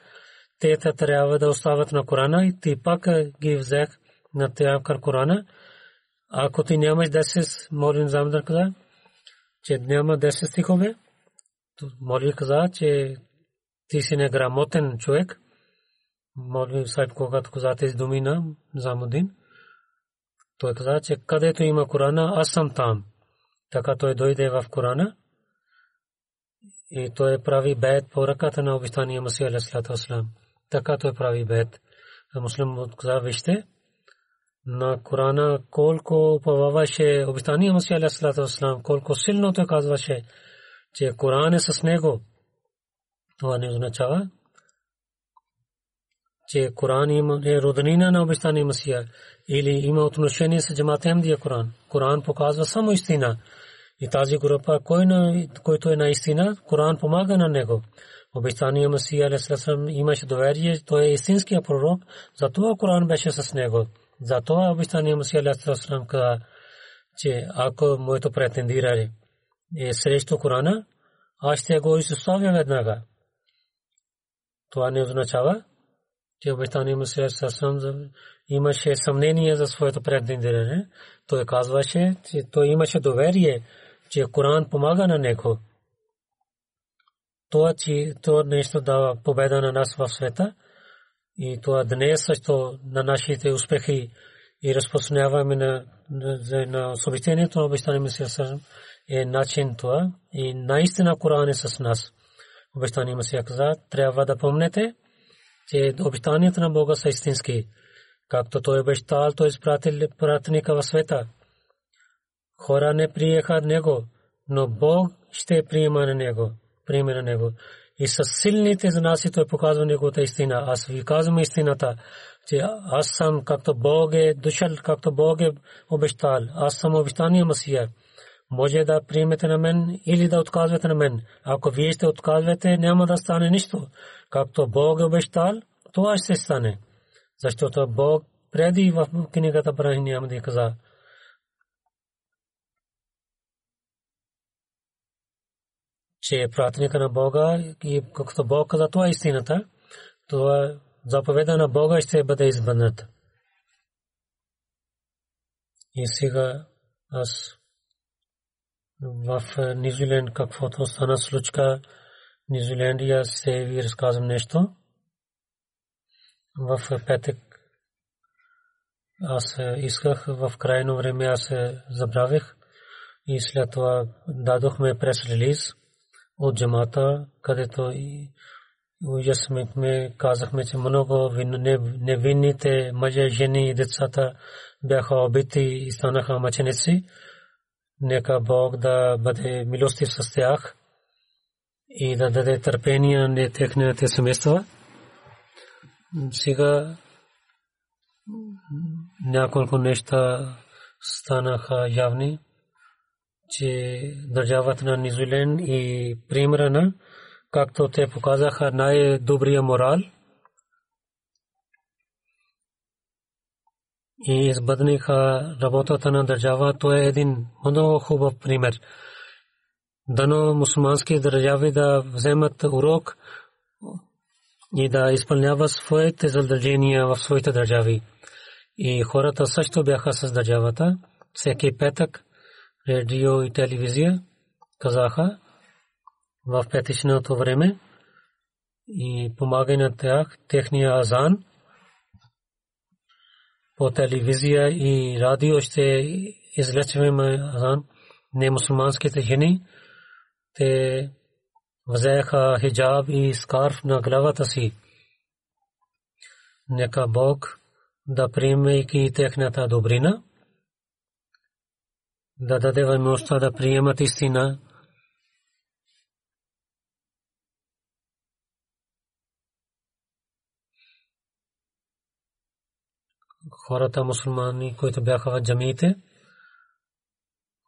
те трябва да остават на Корана и ти пак ги взех на тях към Корана. Ако ти нямаш 10, Молин Замдар каза, че няма 10 стихове, Молин каза, че ти си неграмотен човек. Молви Сайб, когато каза тези думи на Замудин, той каза, че където има Корана, аз съм там. Така той дойде в Корана и той прави бед по ръката на обещания Масия Алейхиссалату Вассалам. Така той прави бед. Муслим каза, вижте, на Корана колко уповаваше обещания Масия Алейхиссалату Вассалам, колко силно той казваше, че Коран е с него. Това не означава, че Коран е роднина на обещания Масия или има отношение с джамат Ахмадия Коран. Коран показва само истина. И тази група, който е на истина, Коран помага на него. Обещания Масия Алесалам имаше доверие, той е истинския пророк, затова Коран беше с него. Затова обещания Масия Алесалам каза, че ако моето претендиране е срещу Корана, аз ще го изоставя веднага. Това не означава, че обещание Мусия Сасам имаше съмнение за своето предвидение. Той казваше, че той имаше доверие, че Коран помага на него. това, че това нещо дава победа на нас в света и това днес също на нашите успехи и разпространяваме на, на, на съобщението на обещание Месия е начин това и наистина Коран е с нас. Обещание Месия каза, трябва да помнете, че обещанията на Бога са истински. Както той обещал, той изпратил пратника в света. Хора не приеха него, но Бог ще приема на него. Приема на него. И с силните знаси той показва неговата истина. Аз ви казвам истината, че аз съм както Бог е дошъл, както Бог е обещал. Аз съм обещания Масия. Може да приемете на мен или да отказвате на мен. Ако вие ще отказвате, няма да стане нищо. Както Бог е обещал, това ще стане. Защото Бог преди в книгата Брахини Амади каза, че пратника на Бога и както Бог каза, това е истината, това заповеда на Бога ще бъде избъдната. И сега аз в Низуленд каквото стана случка, Низулендия се ви разказвам нещо. В петък аз исках в крайно време аз забравих и след това дадохме прес релиз от джамата, където уясмихме, казахме, че много невинните мъже, жени и децата бяха убити и станаха мъченици. Нека Бог да бъде милостив с тях и да даде търпение на техните семейства. Сега няколко неща станаха явни че държавата на Низулен и примерна, както те показаха най-добрия морал и избъдниха работата на държава, то е един много хубав пример. Дано мусулмански държави да вземат урок и да изпълняват своите задължения в своите държави. И хората също бяха с държавата. Всеки петък радио и телевизия казаха в петичното време и помага на тях техния азан по телевизия и радио ще излечваме азан не мусулманските жени те взеха хиджаб и скарф на главата си. Нека Бог да приеме и техната добрина да даде възможността да приемат истина. Хората мусулмани, които бяха в джамиите,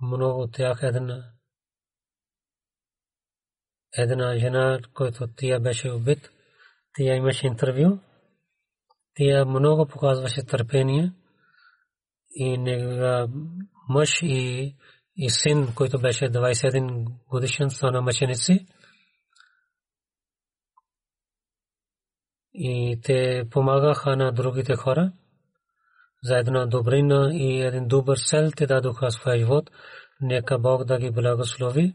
много от тях една една жена, която тия беше убит, тия имаше интервю, тия много показваше търпение и нега мъж и, и син, който беше 21 годишен, стана мъченици. И те помагаха на другите хора за една добрина и един добър сел те дадоха своя живот. Нека Бог да ги благослови.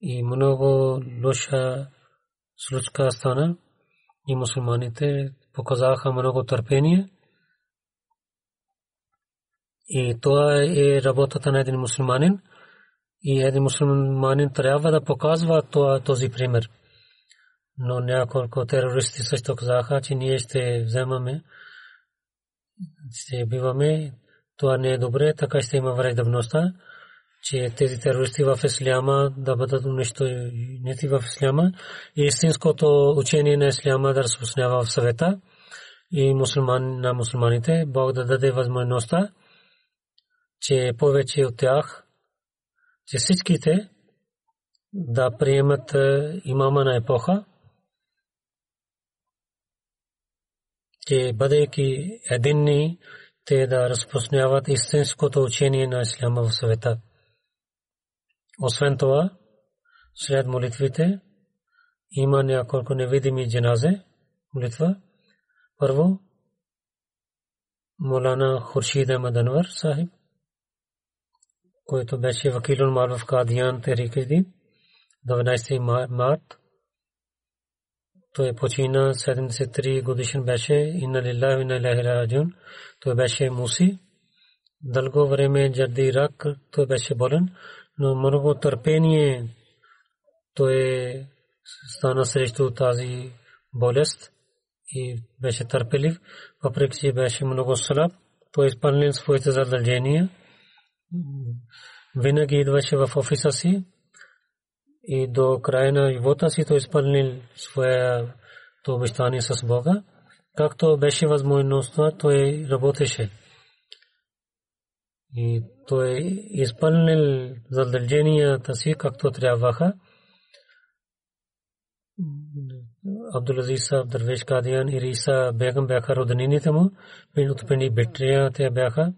И много лоша случка стана и мусулманите показаха много търпение. И това е работата на един мусулманин. И един мусулманин трябва да показва този пример. Но няколко терористи също казаха, че ние ще вземаме, ще биваме. Това не е добре, така ще има враждебността, че тези терористи в Исляма да бъдат унищожени в Исляма и истинското учение на Исляма да разпространява в съвета и мусулман на мусулманите. Бог да даде възможността че повече от тях, че всичките да приемат е, имама на епоха, че бъдейки единни, те да разпространяват истинското учение на Исляма в света. Освен това, след молитвите има няколко невидими дженазе, молитва. Първо, Молана Хуршид Ахмад Анвар Сахиб, който беше вакилун мал в Кадиян Техрик 12 март той почина 73 годишен беше инна лилляхи ва инна илайхи раджиун той беше муси дълго време заради рак той беше болен но много търпение той стана срещу тази болест и беше търпелив въпреки че беше много слаб той изпълнил своите задължения винаги идваше в офиса си и до края на живота си той изпълнил своето обещание с Бога. Както беше възможността, той работеше. И той изпълнил задълженията си както трябваха. Абдулазиз Саб Дървеш Кадиян и Риса Бегам бяха роднините му. От битрия те бяха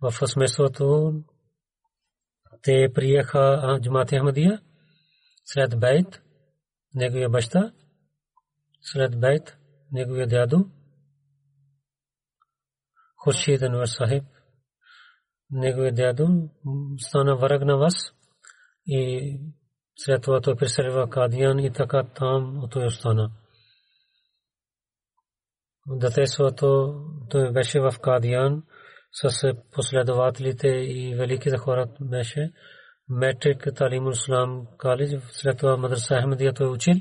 в смесвото. Те приеха Джамат Ахмадия след Бейт, неговия баща, след Бейт, неговия дядо, Хуршид Анвар Сахиб, неговия дядо стана враг на вас и след това той преселва Кадиян и така там той остана. Детеството той беше в Кадиян с последователите и великите хора беше метрик Талимул Ислам коледж, след това Мадраса Ахмедия той учил.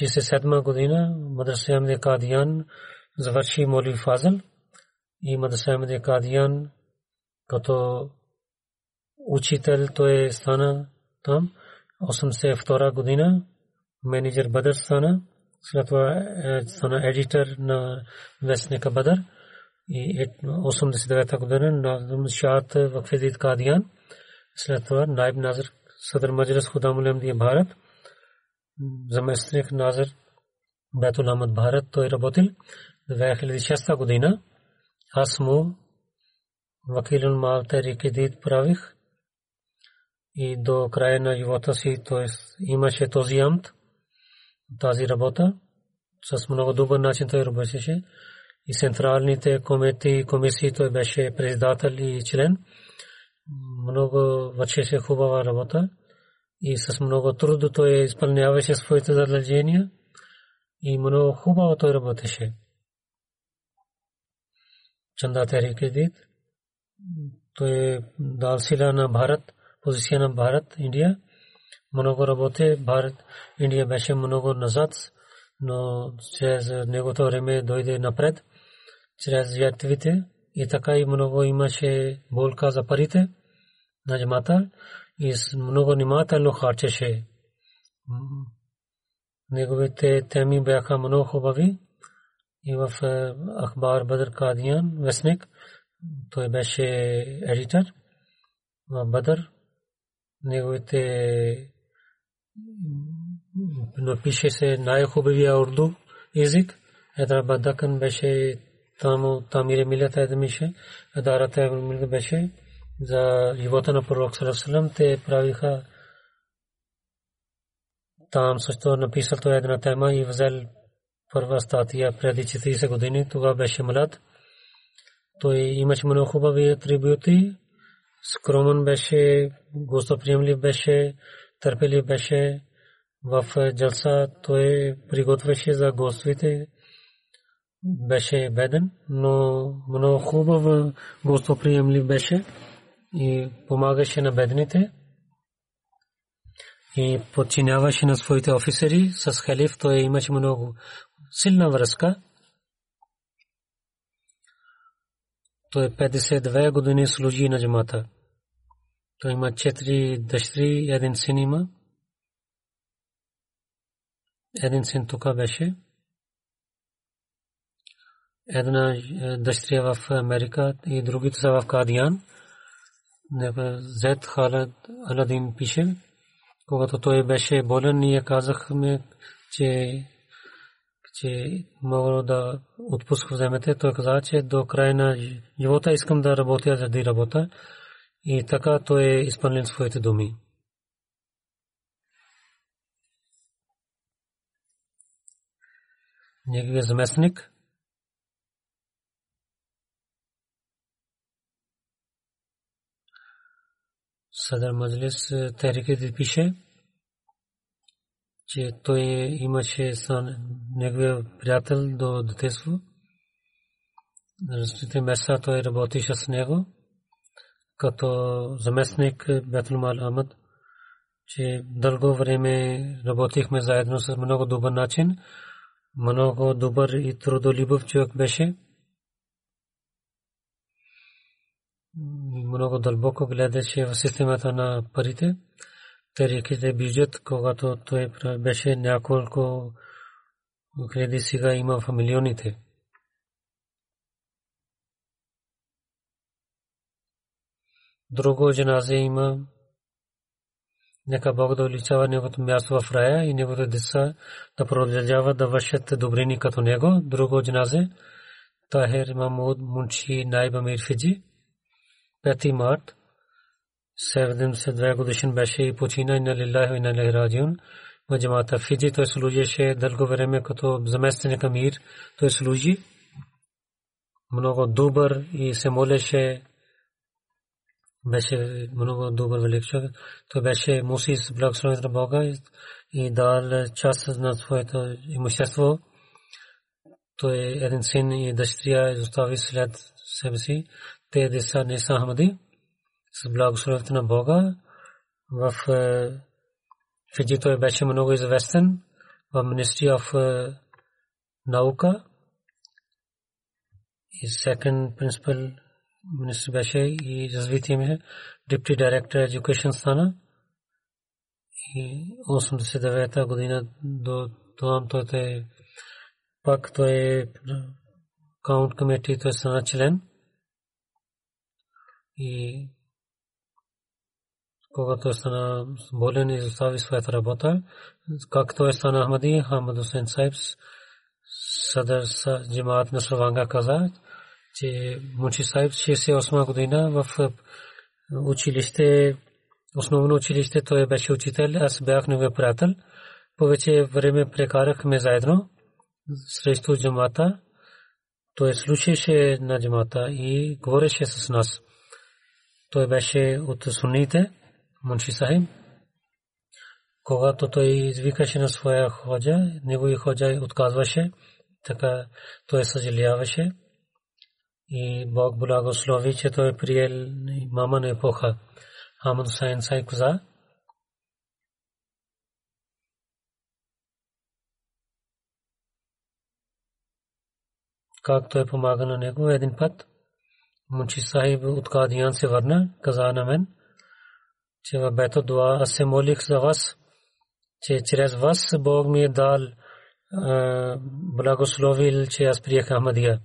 67 година Мадраса Ахмедия Кадиян завърши Моли Фазл и Мадраса Ахмедия Кадиян като учител той стана там 82 година менеджер Бадър стана след това стана едитор на вестника Бадър и 89 година на Шаат Вакфидит Кадиян след това Найб Назар Садър Маджлис Худам Улемдия Бхарат заместник Назар Бетул Ахмад Бхарат той работил 2006 година аз му вакилун мал тарики дид правих и до края на живота си т.е. имаше този амт тази работа с много добър начин той работеше и централните комитети комисии той беше председател и член много вършеше хубава работа и с много труд той изпълняваше своите задължения и много хубаво той работеше. Чанда Тери кредит. Той дал сила на Бхарат, позиция на Бхарат, Индия. Много работе, Бхарат, Индия беше много назад, но чрез негото време дойде напред, чрез жертвите и така и много имаше болка за парите на джамата и много внимателно харчеше. Неговите теми бяха много хубави и в Ахбар Бадр Кадиян, вестник, той беше едитор в Бадр. Неговите напише се най-хубавия урду език. Едра Бадакан беше там, Тамире Милята Едмише, Адарата беше за живота на пророк Сарасалам, те правиха там също написал той една тема и взел първа статия преди 40 години. Това беше млад. Той имаше много хубави атрибути. Скромен беше, гостоприемлив беше, търпелив беше. В джалса той приготвяше за гостовите. Беше беден, но много хубав гостоприемлив беше и помагаше на бедните и подчиняваше на своите офицери с халиф. Той имаше много силна връзка. Той 52 години служи на джамата. Той има 4 дъщери, един син има. Един син тук беше. Една дъщеря в Америка и другите са в Кадиян. Зед Халад Аладин пише, когато той беше болен, ние казахме, че че мога да отпуск вземете. Той каза, че до края на живота искам да работя заради работа. И така той е изпълнил своите думи. Неговият заместник Съдър Мазлис Техрикът пише, че той имаше сан неговия приятел до детство. Различните места той работеше с него като заместник Бетулмал Ахмад, че дълго време работихме заедно с много добър начин. Много добър и трудолюбив човек беше. Много дълбоко гледаше в системата на парите. Тариките бюджет, когато той беше няколко хиляди сега има в милионите. Друго джаназе има. Нека Бог да уличава неговото място в рая и неговите деца да продължават да вършат добрини като него. Друго джаназе Тахир Мамуд Мунши Найб Амир Фиджи 5 март 72 годишен беше и почина и на лилахи и на лихраджиун. В джамата Фиджи той служеше дълго време като заместник Амир. Той служи много добър и се молеше беше много добър велик човек. Той беше мусис благословен на Бога и дал част на своето имущество. Той е един син и дъщеря изостави след себе си. Те деца не са Ахмади с благословението на Бога. В Фиджи той беше много известен в Ministry of наука и second principal министр беше и развитие ми депти директор education стана и 89-та година до там той е пак той е каунт комити той стана член и когато стана болен и остави своята работа, както е стана Ахмади, Хамад Хусейн Сайбс, съдър джимаат на Сраванга каза, че Мучи Сайб 68 година в училище, основно училище, той беше учител, аз бях неговия приятел. Повече време прекарахме заедно срещу джамата. Той слушаше на джамата и говореше с нас. Той беше от сунните, Мунши Сахиб. Когато той извикаше на своя ходжа, негови ходжа отказваше, така той съжаляваше и Бог благослови, че той приел мама на епоха. Хамад Хусайн Сайкуза. Как той помага на него един път. Мунчи Сахиб от Кадиян се върна, каза на мен, че в бето дуа аз се молих за вас, че чрез вас Бог ми е дал благословил, че аз приех Ахмадия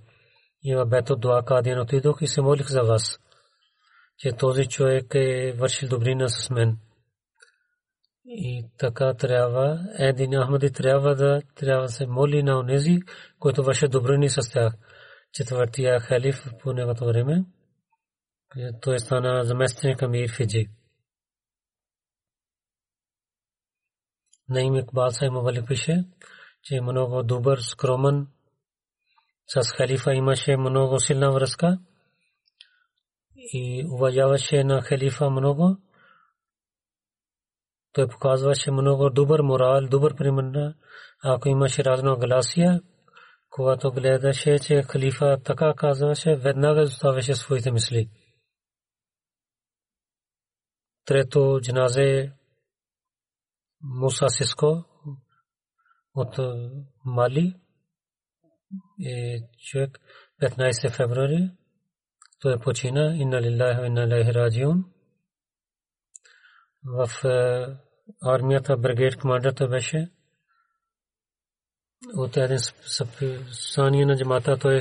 и в бето дуа Кадиан отидох и се молих за вас, че този човек е вършил добрина с мен. И така трябва, един Ахмади трябва да трябва се моли на онези, които вършат добрини с тях. Четвъртия халиф по неговото време, той стана заместник Амир Фиджи. Наим Икбал Саймовали пише, че е много добър, скромен, с халифа имаше много силна връзка и уважаваше на халифа много. Той показваше много добър морал, добър пример. Ако имаше разно гласия, когато гледаше, че халифа така казваше, веднага оставяше своите мисли. Трето джаназе Муса Сиско от Мали е човек 15 февруари. Той почина. Инна лиллахи ва инна илайхи раджиун. В армията бригейд командър той беше. От един сания на джамата той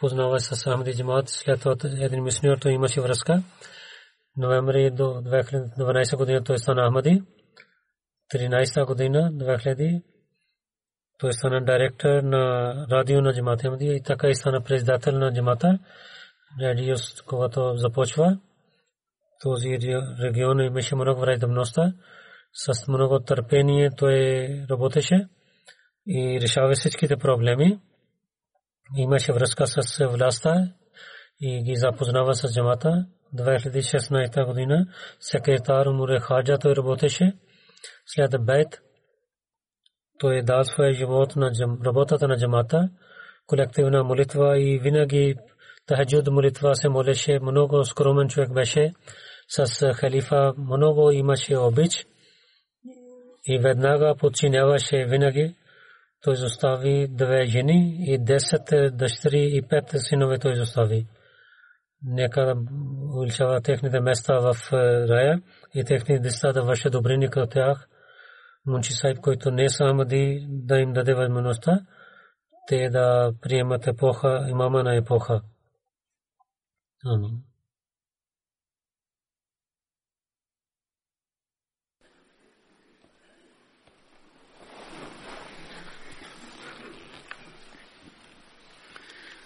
познава с Ахмади джамат. След това един мисионер той имаше връзка. Ноември до 2012 година той стана Ахмади. 13 година 2000 той стана директор на радио на джамата Ахмадия и така и стана председател на джамата. Радио, когато започва, този регион имаше много враждебността. С много търпение той работеше и решава всичките проблеми. Имаше връзка с властта и ги запознава с джамата. 2016 година секретар Муре Хаджа той работеше. След бейт той дал своя живот на работата на джамата, колективна молитва и винаги тахаджуд молитва се молеше, много скромен човек беше, с халифа много имаше обич и веднага подчиняваше винаги. Той изостави две жени и десет дъщери и пет синове той изостави. Нека увеличава техните места в рая и техните деца да вършат добрини като тях. Мунчи Сайб, който не са Амади, да им даде възможността, те да приемат епоха, имама на епоха. Амин.